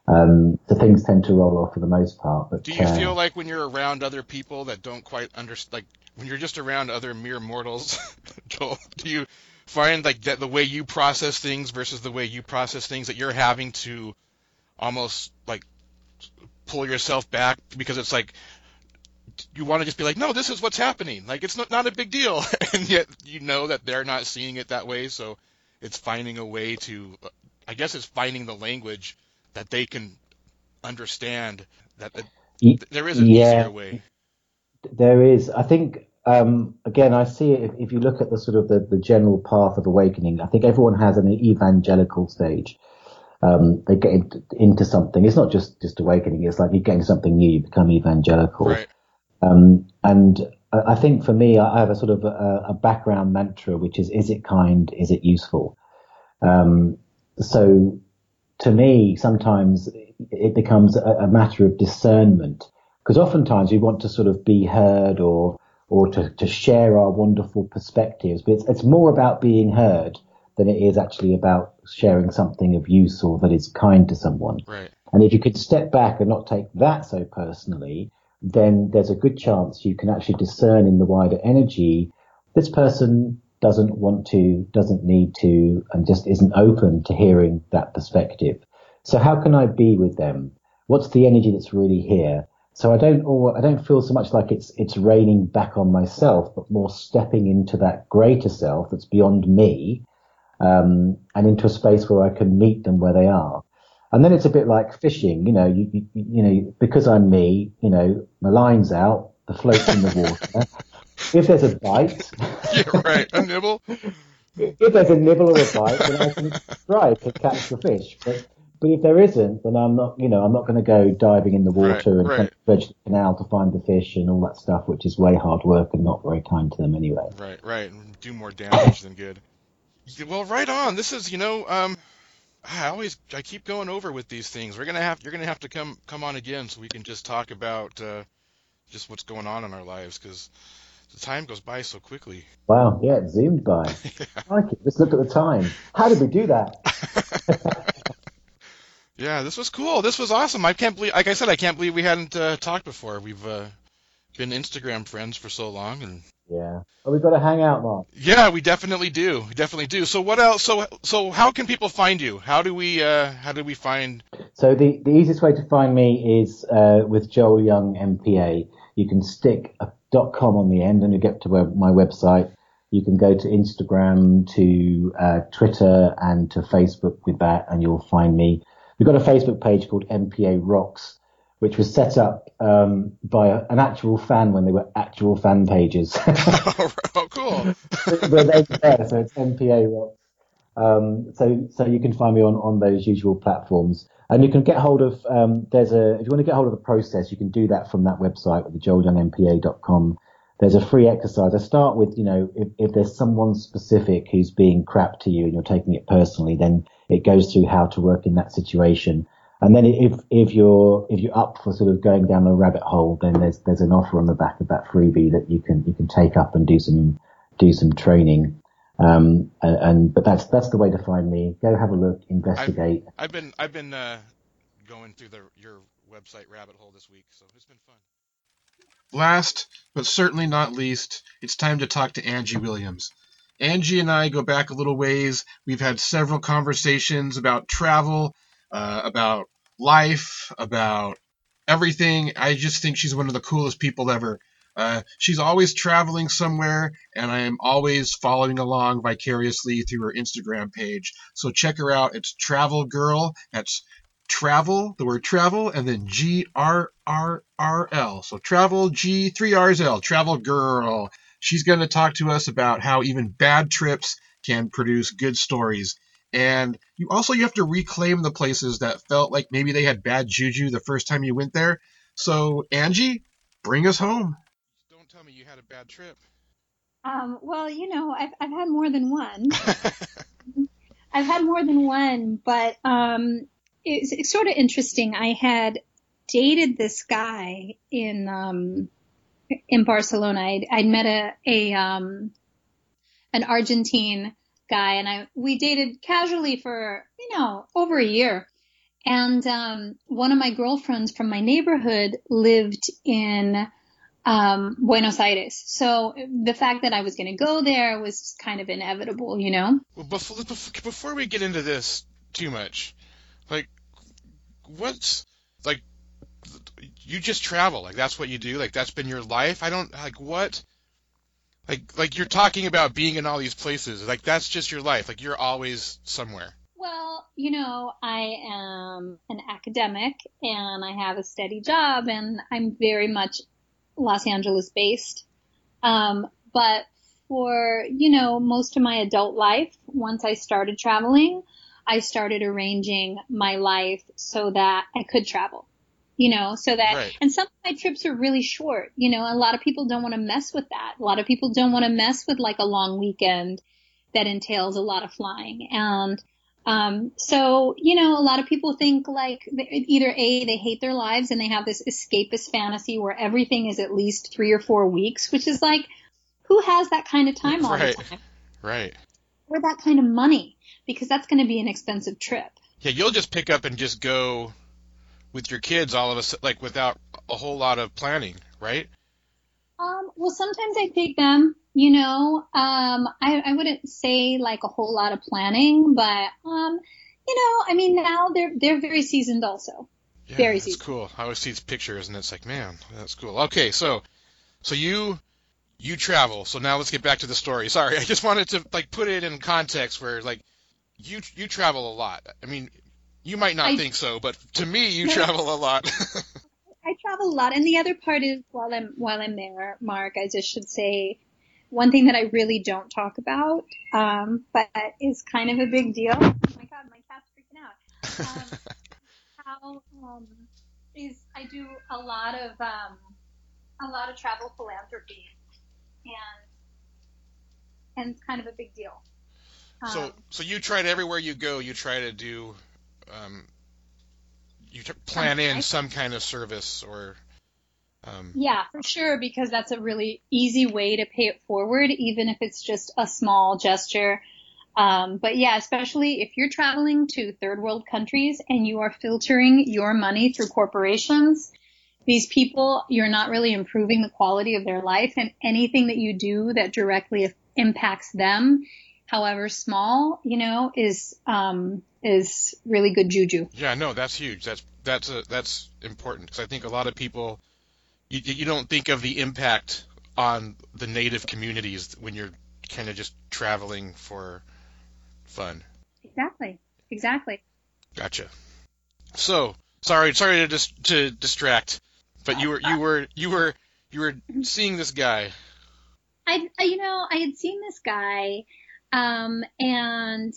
S9: Um, so things tend to roll off for the most part, but,
S2: Do you
S9: uh,
S2: feel like when you're around other people that don't quite understand, like when you're just around other mere mortals, Joel, do you find like that the way you process things versus the way you process things that you're having to almost like pull yourself back because it's like you want to just be like, no, this is what's happening. Like it's not not a big deal, and yet you know that they're not seeing it that way. So it's finding a way to, I guess, it's finding the language that they can understand. That,
S9: Y-
S2: there is an
S9: yeah.
S2: easier way.
S9: There is. I think, um, again, I see it if, if you look at the sort of the, the general path of awakening. I think everyone has an evangelical stage. Um, they get into, into something. It's not just, just awakening. It's like you get into something new, you become evangelical.
S2: Right.
S9: Um, and I I think for me, I have a sort of a, a background mantra, which is, is it kind? Is it useful? Um, so to me, sometimes it becomes a, a matter of discernment because oftentimes we want to sort of be heard or, or to, to share our wonderful perspectives, but it's, it's more about being heard than it is actually about sharing something of use or that is kind to someone.
S2: Right.
S9: And if you could step back and not take that so personally, then there's a good chance you can actually discern in the wider energy this person doesn't want to, doesn't need to, and just isn't open to hearing that perspective. So how can I be with them? What's the energy that's really here? So I don't, or I don't feel so much like it's it's raining back on myself, but more stepping into that greater self that's beyond me, um, and into a space where I can meet them where they are. And then it's a bit like fishing, you know, you, you, you know, because I'm me, you know, my line's out, the float's in the water. If there's a bite,
S2: yeah, right. A nibble.
S9: if there's a nibble or a bite, then I can try to catch the fish. But but if there isn't, then I'm not, you know, I'm not going to go diving in the water
S2: Right,
S9: and
S2: right.
S9: dredge the canal to find the fish and all that stuff, which is way hard work and not very kind to them anyway.
S2: Right, right. Do more damage than good. Well, right on. This is, you know, um, I always, I keep going over with these things. We're gonna have, you're gonna have to come, come on again so we can just talk about, uh, just what's going on in our lives because the time goes by so quickly.
S9: Wow, yeah, it zoomed by. I like it. Just look at the time. How did we do that?
S2: Yeah, this was cool. This was awesome. I can't believe, like I said, I can't believe we hadn't uh, talked before. We've uh, been Instagram friends for so long, and
S9: Yeah. Well, we've got to hang out, Mark.
S2: yeah, we definitely do. We definitely do. So what else? So so how can people find you? How do we uh, how do we find?
S9: So the, the easiest way to find me is uh, with Joel Young NPA. You can stick a .com on the end and you get to web- my website. You can go to Instagram, to uh, Twitter, and to Facebook with that, and you'll find me. We've got a Facebook page called NPA Rocks, which was set up um, by a, an actual fan when they were actual fan pages.
S2: oh, cool.
S9: but they there, so it's NPA Rocks. Um, so so you can find me on, on those usual platforms, and you can get hold of. Um, there's a if you want to get hold of the process, you can do that from that website with the joelyoungnpa.com. There's a free exercise. I start with you know if, if there's someone specific who's being crap to you and you're taking it personally, then it goes through how to work in that situation. And then if if you're if you're up for sort of going down the rabbit hole, then there's there's an offer on the back of that freebie that you can you can take up and do some do some training. Um, and, and but that's that's the way to find me. Go have a look, investigate.
S2: I've been I've been uh, going through the your website rabbit hole this week, so it's been fun.
S5: Last, but certainly not least, it's time to talk to Anji Williams. Anji and I go back a little ways. We've had several conversations about travel, uh, about life, about everything. I just think she's one of the coolest people ever. Uh, she's always traveling somewhere, and I am always following along vicariously through her Instagram page. So check her out. It's Travel Girl. That's travel, the word travel, and then G R R R L. So travel, G, three R's L, travel girl. She's going to talk to us about how even bad trips can produce good stories. And you also you have to reclaim the places that felt like maybe they had bad juju the first time you went there. So Anji, bring us home.
S2: Me you had a bad trip.
S10: Um, well, you know, I've I've had more than one. I've had more than one, but um, it's, it's sort of interesting. I had dated this guy in um, in Barcelona. I'd, I'd met a a um, an Argentine guy, and I we dated casually for you know over a year. And um, one of my girlfriends from my neighborhood lived in um, Buenos Aires. So the fact that I was going to go there was kind of inevitable, you know?
S2: Well, before, before we get into this too much, like, what's like, you just travel, like that's what you do, like that's been your life. I don't like what, like, like you're talking about being in all these places, like that's just your life, like you're always somewhere.
S10: Well, you know, I am an academic and I have a steady job and I'm very much Los Angeles based. Um, but for, you know, most of my adult life, once I started traveling, I started arranging my life so that I could travel. You know, so that,
S2: Right.
S10: and some of my trips are really short. You know, a lot of people don't want to mess with that. A lot of people don't want to mess with like a long weekend that entails a lot of flying. And, um, so, you know, a lot of people think like either A, they hate their lives and they have this escapist fantasy where everything is at least three or four weeks, which is like, who has that kind of time all
S2: Right.
S10: the time?
S2: Right.
S10: Or that kind of money? Because that's going to be an expensive trip.
S2: Yeah, you'll just pick up and just go with your kids all of a sudden, like without a whole lot of planning, right?
S10: Um, well, sometimes I take them, you know, um, I, I wouldn't say like a whole lot of planning, but, um, you know, I mean, now they're, they're very seasoned also.
S2: Yeah,
S10: Very
S2: that's
S10: seasoned.
S2: cool. I always see these pictures and it's like, man, that's cool. Okay, so so you you travel. So now let's get back to the story. Sorry, I just wanted to like put it in context where like you you travel a lot. I mean, You might not
S10: I-
S2: think so, but to me, you
S10: No.
S2: travel a lot.
S10: I travel a lot, and the other part is while I'm while I'm there, Mark, I just should say one thing that I really don't talk about, um, but is kind of a big deal. Oh my God, my cat's freaking out. Um, how um, is I do a lot of um, a lot of travel philanthropy, and and it's kind of a big deal.
S2: so,
S10: Um,
S2: so you try to everywhere you go, you try to do, um, you t- plan in some kind of service or, um,
S10: Yeah, for sure, because that's a really easy way to pay it forward, even if it's just a small gesture. Um, but yeah, especially if you're traveling to third world countries and you are filtering your money through corporations, these people, you're not really improving the quality of their life and anything that you do that directly impacts them, however small, you know, is, um, is really good juju.
S2: yeah, no, that's huge. That's that's a, that's important because I think a lot of people, you you don't think of the impact on the native communities when you're kind of just traveling for fun.
S10: Exactly. Exactly.
S2: Gotcha. So sorry, sorry to dis- to distract, but you were you were you were you were seeing this guy.
S10: I, I- you know, I had seen this guy, um, and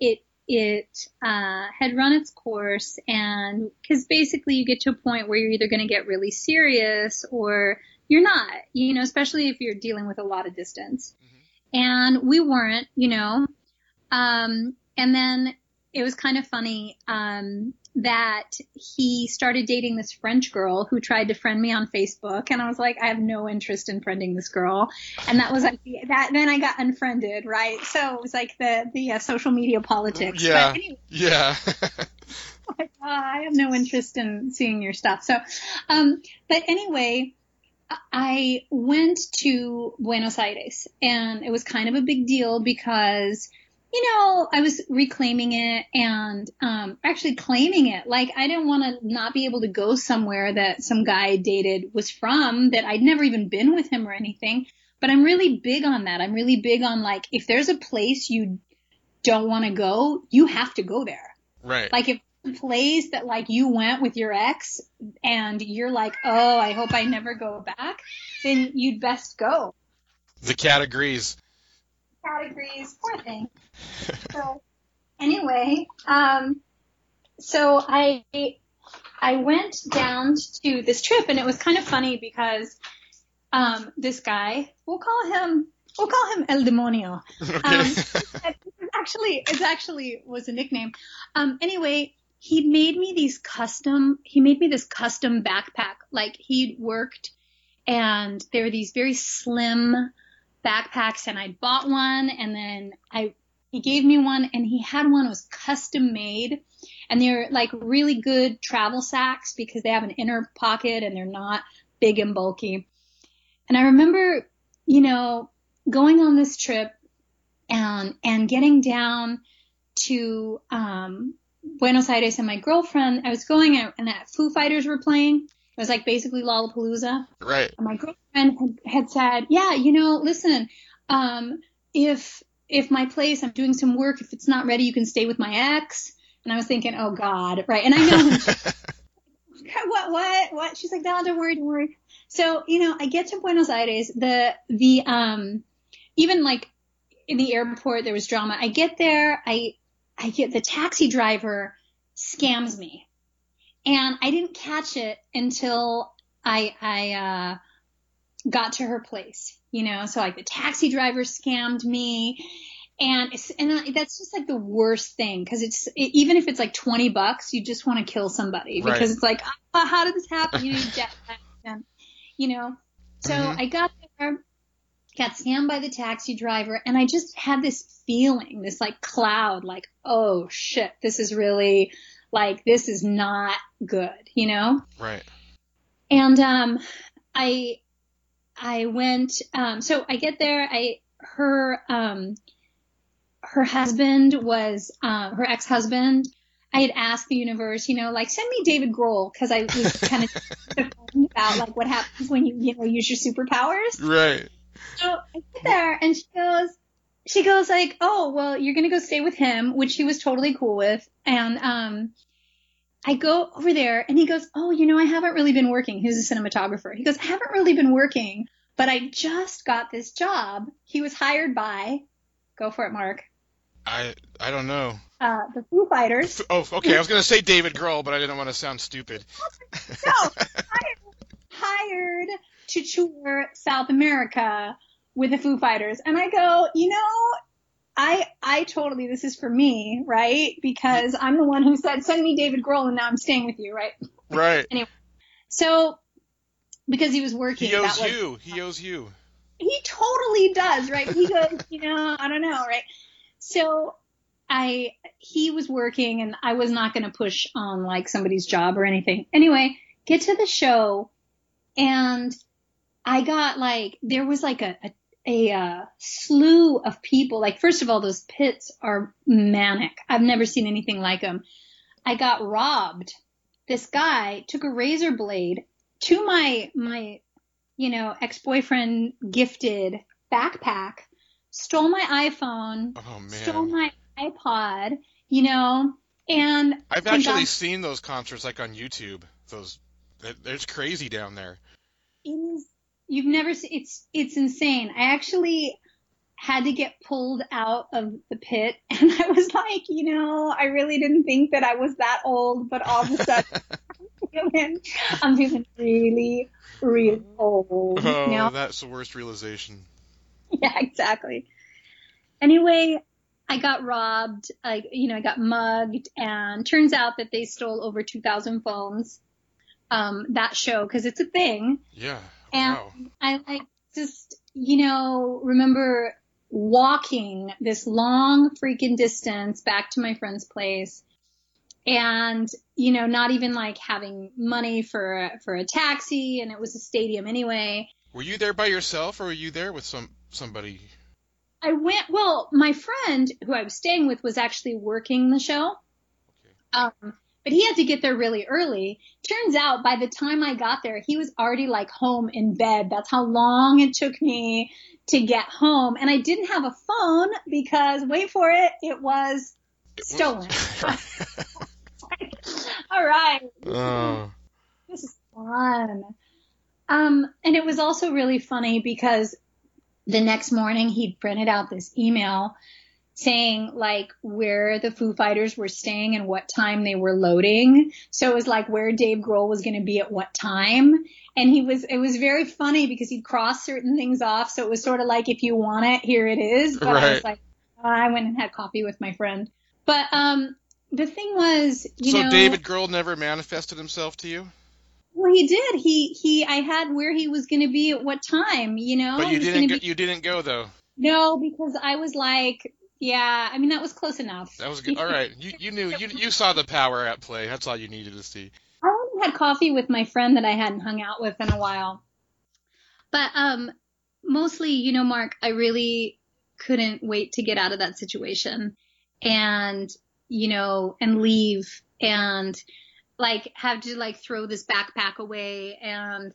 S10: it, it, uh, had run its course and, cause basically you get to a point where you're either going to get really serious or you're not, you know, especially if you're dealing with a lot of distance. And we weren't, you know, um, and then it was kind of funny, um, that he started dating this French girl who tried to friend me on Facebook, and I was like, I have no interest in friending this girl, and that was like the, that. Then I got unfriended, right? So it was like the the uh, social media politics.
S2: Yeah.
S10: But anyway,
S2: Yeah.
S10: like, uh, I have no interest in seeing your stuff. So, um, but anyway, I went to Buenos Aires and it was kind of a big deal because, you know, I was reclaiming it and, um, actually claiming it. Like I didn't want to not be able to go somewhere that some guy I dated was from that I'd never even been with him or anything. But I'm really big on that. I'm really big on like, if there's a place you don't want to go, you have to go there.
S2: right.
S10: Like if a place that like you went with your ex and you're like, oh, I hope I never go back, then you'd best go.
S2: the cat agrees.
S10: Categories, poor thing. So anyway, um, so I I went down to this trip and it was kind of funny because um, this guy, we'll call him we'll call him El Demonio.
S2: Okay.
S10: Um, actually it's actually was a nickname. Um, anyway, he made me these custom. He made me this custom backpack. Like he'd worked, and they were these very slim backpacks, and I bought one, and then I he gave me one, and he had one that was custom made, and they're like really good travel sacks because they have an inner pocket and they're not big and bulky. And I remember, you know, going on this trip and and getting down to um, Buenos Aires and my girlfriend. I was going out and that Foo Fighters were playing. It was like basically Lollapalooza.
S2: right.
S10: And my girlfriend had, had said, "Yeah, you know, listen, um, if if my place, I'm doing some work. If it's not ready, you can stay with my ex." And I was thinking, "Oh God, right?" And I know him. what what what she's like no don't worry don't worry so you know i get to buenos aires the the um even like in the airport there was drama i get there i i get the taxi driver scams me and i didn't catch it until i i uh got to her place you know so like the taxi driver scammed me and it's, and that's just like the worst thing because it's it, even if it's like 20 bucks you just want to kill somebody
S2: Right.
S10: because it's like ah, how did this happen you know jet you know so
S2: Mhm.
S10: I got there got scammed by the taxi driver and I just had this feeling this like cloud like oh shit this is really like this is not good you know
S2: right.
S10: and um i i went um so i get there i her um her husband was um her ex-husband i had asked the universe you know like send me david grohl because i was kind of about like what happens when you you know use your superpowers
S2: Right.
S10: so I get there and she goes, she goes like, oh, well, you're going to go stay with him, which he was totally cool with. And, um, I go over there and he goes, Oh, you know, I haven't really been working. He's a cinematographer. He goes, I haven't really been working, but I just got this job. He was hired by, go for it, Mark,
S2: I I don't know.
S10: uh, the Foo Fighters.
S2: Oh, okay. I was gonna say David Grohl, but I didn't want to sound stupid.
S10: No, hired, hired to tour South America with the Foo Fighters. And I go, you know, I I totally this is for me, right? Because I'm the one who said send me David Grohl and now I'm staying with you, right?
S2: Right.
S10: Anyway, so because he was working,
S2: He owes
S10: was,
S2: you. He owes you.
S10: he totally does, right? He goes, you know, I don't know, right? So I he was working and I was not going to push on like somebody's job or anything. Anyway, get to the show and I got like there was like a a, a uh, slew of people. Like first of all, those pits are manic. I've never seen anything like them. I got robbed. This guy took a razor blade to my my you know ex-boyfriend gifted backpack, stole my iPhone,
S2: Oh
S10: stole my iPod, you know, and
S2: I've
S10: and
S2: actually
S10: got-
S2: seen those concerts like on YouTube. Those. It's crazy down there.
S10: it is you've never seen it's it's insane. I actually had to get pulled out of the pit and I was like, you know, I really didn't think that I was that old, but all of a sudden I'm feeling, I'm feeling really, really old.
S2: Oh,
S10: now.
S2: that's the worst realization.
S10: yeah, exactly. Anyway, I got robbed. I, you know, I got mugged, and turns out that they stole over 2,000 phones. Um, that show because it's a thing,
S2: Yeah.
S10: And
S2: Wow.
S10: I like just, you know, remember walking this long freaking distance back to my friend's place. And, you know, not even like having money for, a- for a taxi and it was a stadium anyway.
S2: Were you there by yourself, or were you there with some somebody?
S10: I went, well, my friend who I was staying with was actually working the show. Um, but he had to get there really early. Turns out by the time I got there, he was already like home in bed. That's how long it took me to get home. And I didn't have a phone because wait for it, it was stolen. All right.
S2: oh.
S10: This is fun. Um, and it was also really funny because the next morning he printed out this email saying like where the Foo Fighters were staying and what time they were loading. So it was like where Dave Grohl was going to be at what time. And he was, it was very funny because he'd cross certain things off. So it was sort of like, if you want it, here it is. But I was
S2: Right.
S10: like, I went and had coffee with my friend. But, um, the thing was, you
S2: so
S10: know,
S2: David Grohl never manifested himself to you,
S10: well, he did. He he. I had where he was going to be at what time. You know.
S2: but you didn't. Go, you didn't go though.
S10: No, because I was like, yeah. I mean, that was close enough.
S2: That was good. All right. You you knew you you saw the power at play. That's all you needed to see.
S10: I had coffee with my friend that I hadn't hung out with in a while. But um, mostly, you know, Mark, I really couldn't wait to get out of that situation, and you know, and leave and like have to like throw this backpack away and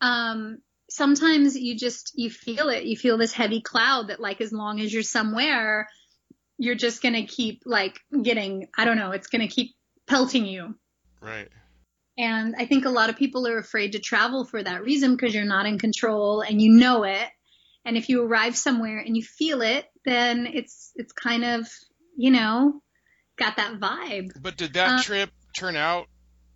S10: um sometimes you just you feel it you feel this heavy cloud that like as long as you're somewhere you're just going to keep like getting i don't know it's going to keep pelting you
S2: Right.
S10: and I think a lot of people are afraid to travel for that reason because you're not in control and you know it. And if you arrive somewhere and you feel it, then it's it's kind of, you know, got that vibe.
S2: But did that
S10: Uh,
S2: trip turn out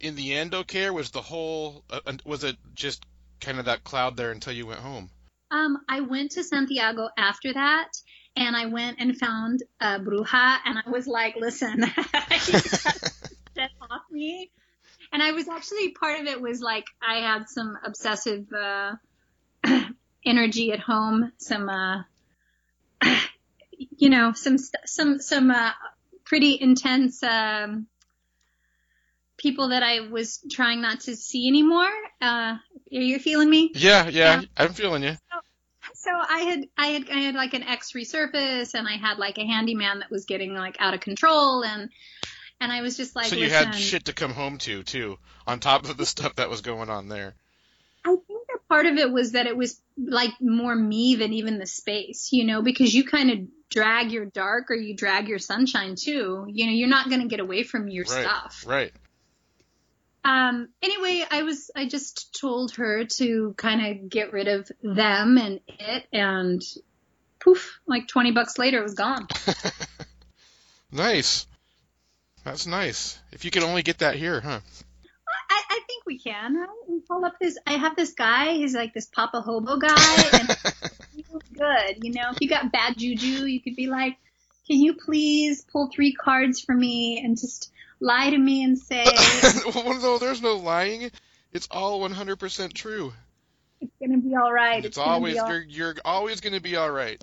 S2: in the end okay, or was the whole uh, was it just kind of that cloud there until you went home?
S10: Um, I went to Santiago after that and I went and found uh, Bruja and I was like, listen, get off me. And I was actually part of it was like I had some obsessive uh, energy at home, some uh, you know, some some some uh, pretty intense um, people that I was trying not to see anymore. Uh, are you feeling me?
S2: Yeah, yeah,
S10: Yeah.
S2: I'm feeling you.
S10: So I had I had I had like an ex resurface and I had like a handyman that was getting like out of control and and I was just like
S2: so you
S10: listen
S2: had shit to come home to too, on top of the stuff that was going on there.
S10: I think that part of it was that it was like more me than even the space, you know, because you kind of drag your dark or you drag your sunshine too. You know, you're not going to get away from your
S2: right.
S10: stuff.
S2: Right.
S10: Um, anyway, I was, I just told her to kind of get rid of them and it and poof, like 20 bucks later it was gone.
S2: Nice. That's nice. If you could only get that here, huh?
S10: I, I think we can. We call up this. I have this guy. He's like this Papa Hobo guy, and he's good. You know, if you got bad juju, you could be like, "Can you please pull three cards for me and just lie to me and say
S2: well, no, there's no lying. It's all 100% true.
S10: it's gonna be all right."
S2: It's
S10: gonna
S2: always
S10: all-
S2: you're you're always going to be all right.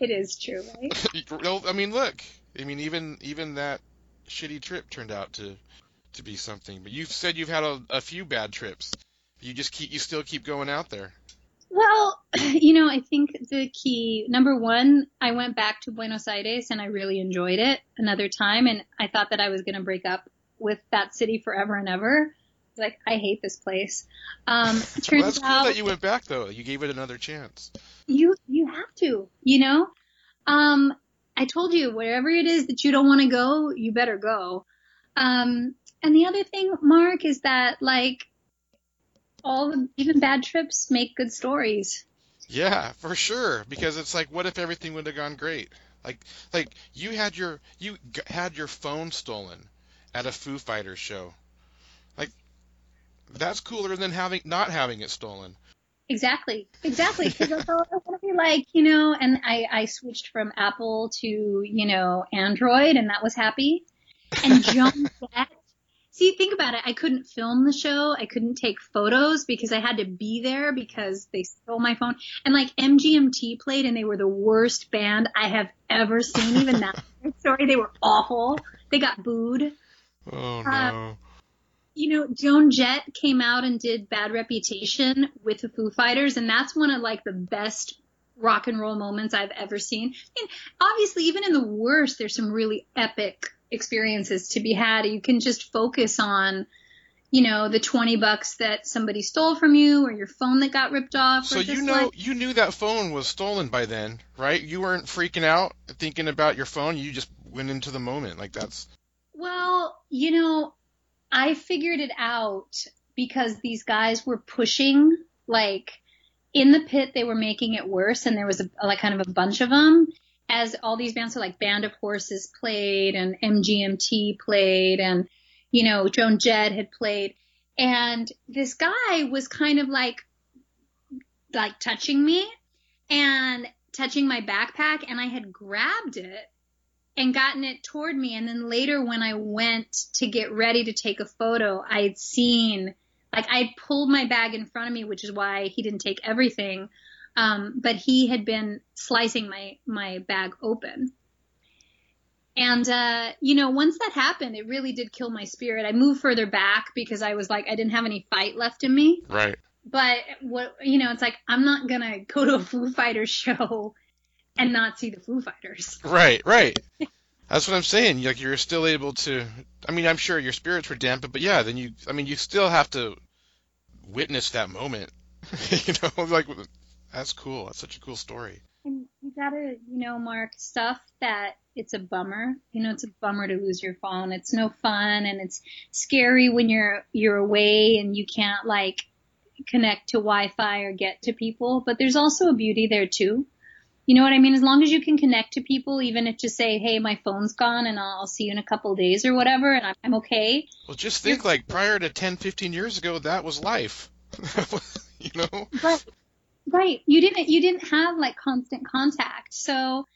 S10: It is true, right?
S2: No, I mean, look. I mean, even even that shitty trip turned out to to be something. But you've said you've had a, a few bad trips. You just keep you still keep going out there.
S10: Well, you know, I think the key number one, I went back to Buenos Aires and I really enjoyed it another time, and I thought that I was going to break up with that city forever and ever. Like, I hate this place. Um,
S2: Well,
S10: turns
S2: that's cool
S10: out
S2: that you went back though. You gave it another chance.
S10: you you have to, you know. Um, I told you wherever it is that you don't want to go, you better go. Um, and the other thing, Mark, is that like all the even bad trips make good stories.
S2: Yeah, for sure. Because it's like, what if everything would have gone great? Like, like you had your you g- had your phone stolen at a Foo Fighters show. Like, that's cooler than having not having it stolen.
S10: Exactly, exactly. Because I thought I want to be like, you know, and I I switched from Apple to you know Android, and that was happy. And Joan Jett. See, think about it. I couldn't film the show. I couldn't take photos because I had to be there because they stole my phone. And like MGMT played, and they were the worst band I have ever seen. Even that story, they were awful. They got booed.
S2: Oh
S10: Uh,
S2: no.
S10: you know, Joan Jett came out and did Bad Reputation with the Foo Fighters, and that's one of like the best rock and roll moments I've ever seen. And obviously, even in the worst, there's some really epic experiences to be had. You can just focus on, you know, the 20 bucks that somebody stole from you or your phone that got ripped off.
S2: So you know
S10: like,
S2: you knew that phone was stolen by then, right? You weren't freaking out thinking about your phone. You just went into the moment. Like that's
S10: Well, you know, I figured it out because these guys were pushing, like, in the pit, they were making it worse, and there was a, like kind of a bunch of them. As all these bands, so like Band of Horses played, and MGMT played, and you know Joan Jett had played, and this guy was kind of like, like touching me, and touching my backpack, and I had grabbed it and gotten it toward me. And then later, when I went to get ready to take a photo, I had seen, like, I'd pulled my bag in front of me, which is why he didn't take everything. Um, but he had been slicing my, my bag open. And, uh, you know, once that happened, it really did kill my spirit. I moved further back because I was like, I didn't have any fight left in me.
S2: right.
S10: But what, you know, it's like, I'm not going to go to a Foo Fighters show and not see the Foo Fighters.
S2: Right, right. That's what I'm saying. Like you're still able to. I mean, I'm sure your spirits were dampened, but yeah, then you. I mean, you still have to witness that moment. you know, like that's cool. That's such a cool story.
S10: And you gotta, you know, mark stuff that it's a bummer. You know, it's a bummer to lose your phone. It's no fun and it's scary when you're, you're away and you can't like connect to Wi-Fi or get to people. But there's also a beauty there too. You know what I mean? As long as you can connect to people, even if just say, hey, my phone's gone and I'll see you in a couple days or whatever and I'm, I'm okay.
S2: Well, just think like prior to 10, 15 years ago, that was life. you know?
S10: Right. Right. You didn't you didn't have like constant contact. So,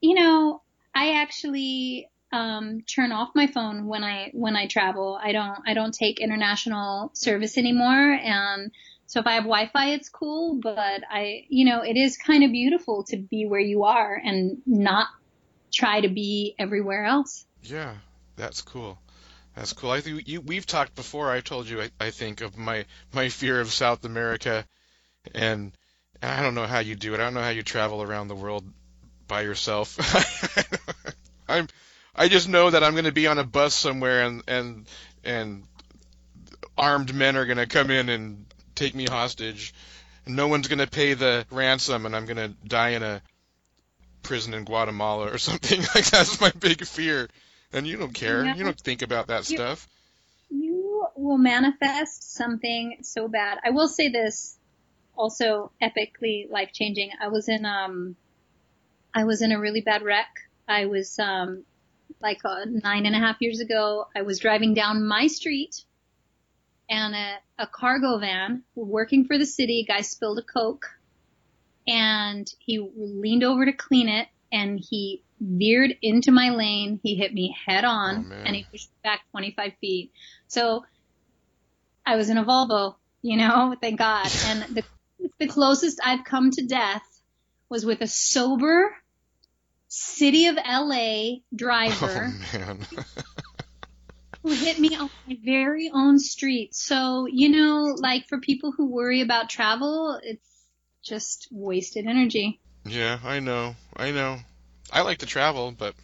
S10: you know, I actually um turn off my phone when I when I travel. I don't I don't take international service anymore and so if I have Wi-Fi it's cool, but I you know, it is kind of beautiful to be where you are and not try to be everywhere else.
S2: Yeah, that's cool. That's cool. I think you, we've talked before. I told you, I, I think, of my, my fear of South America, and I don't know how you do it. I don't know how you travel around the world by yourself. I'm, I just know that I'm going to be on a bus somewhere, and and and armed men are going to come in and take me hostage. And no one's going to pay the ransom, and I'm going to die in a prison in Guatemala or something. Like that's my big fear. And you don't care. You don't think about that
S10: You-
S2: stuff.
S10: You will manifest something so bad. I will say this, also epically life changing. I was in um, I was in a really bad wreck. I was um, like uh, nine and a half years ago. I was driving down my street, and a, a cargo van working for the city. Guy spilled a coke, and he leaned over to clean it, and he veered into my lane. He hit me head on,
S2: Oh,
S10: and he pushed me back 25 feet. So I was in a Volvo, you know, thank God. And the the closest I've come to death was with a sober city of LA driver
S2: Oh
S10: who hit me on my very own street. So, you know, like for people who worry about travel, it's just wasted energy.
S2: yeah, I know. I know. I like to travel, but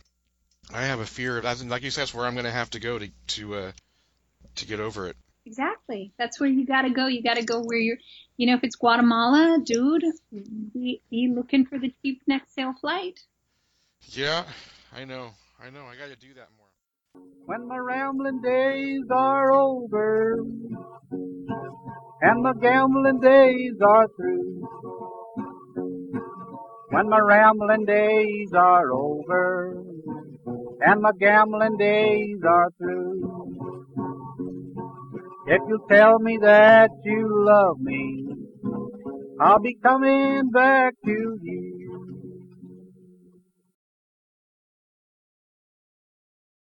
S2: I have a fear. That's like you said, that's where I'm going to have to go to to uh to get over it.
S10: Exactly. That's where you gotta go. You gotta go where you're, you know, if it's Guatemala, dude, be, be looking for the cheap next sale flight.
S2: Yeah, I know. I know. I got to do that more.
S6: When my rambling days are over and my gambling days are through. When my rambling days are over and my gambling days are through. If you'll tell me that you love me, I'll be coming back to you.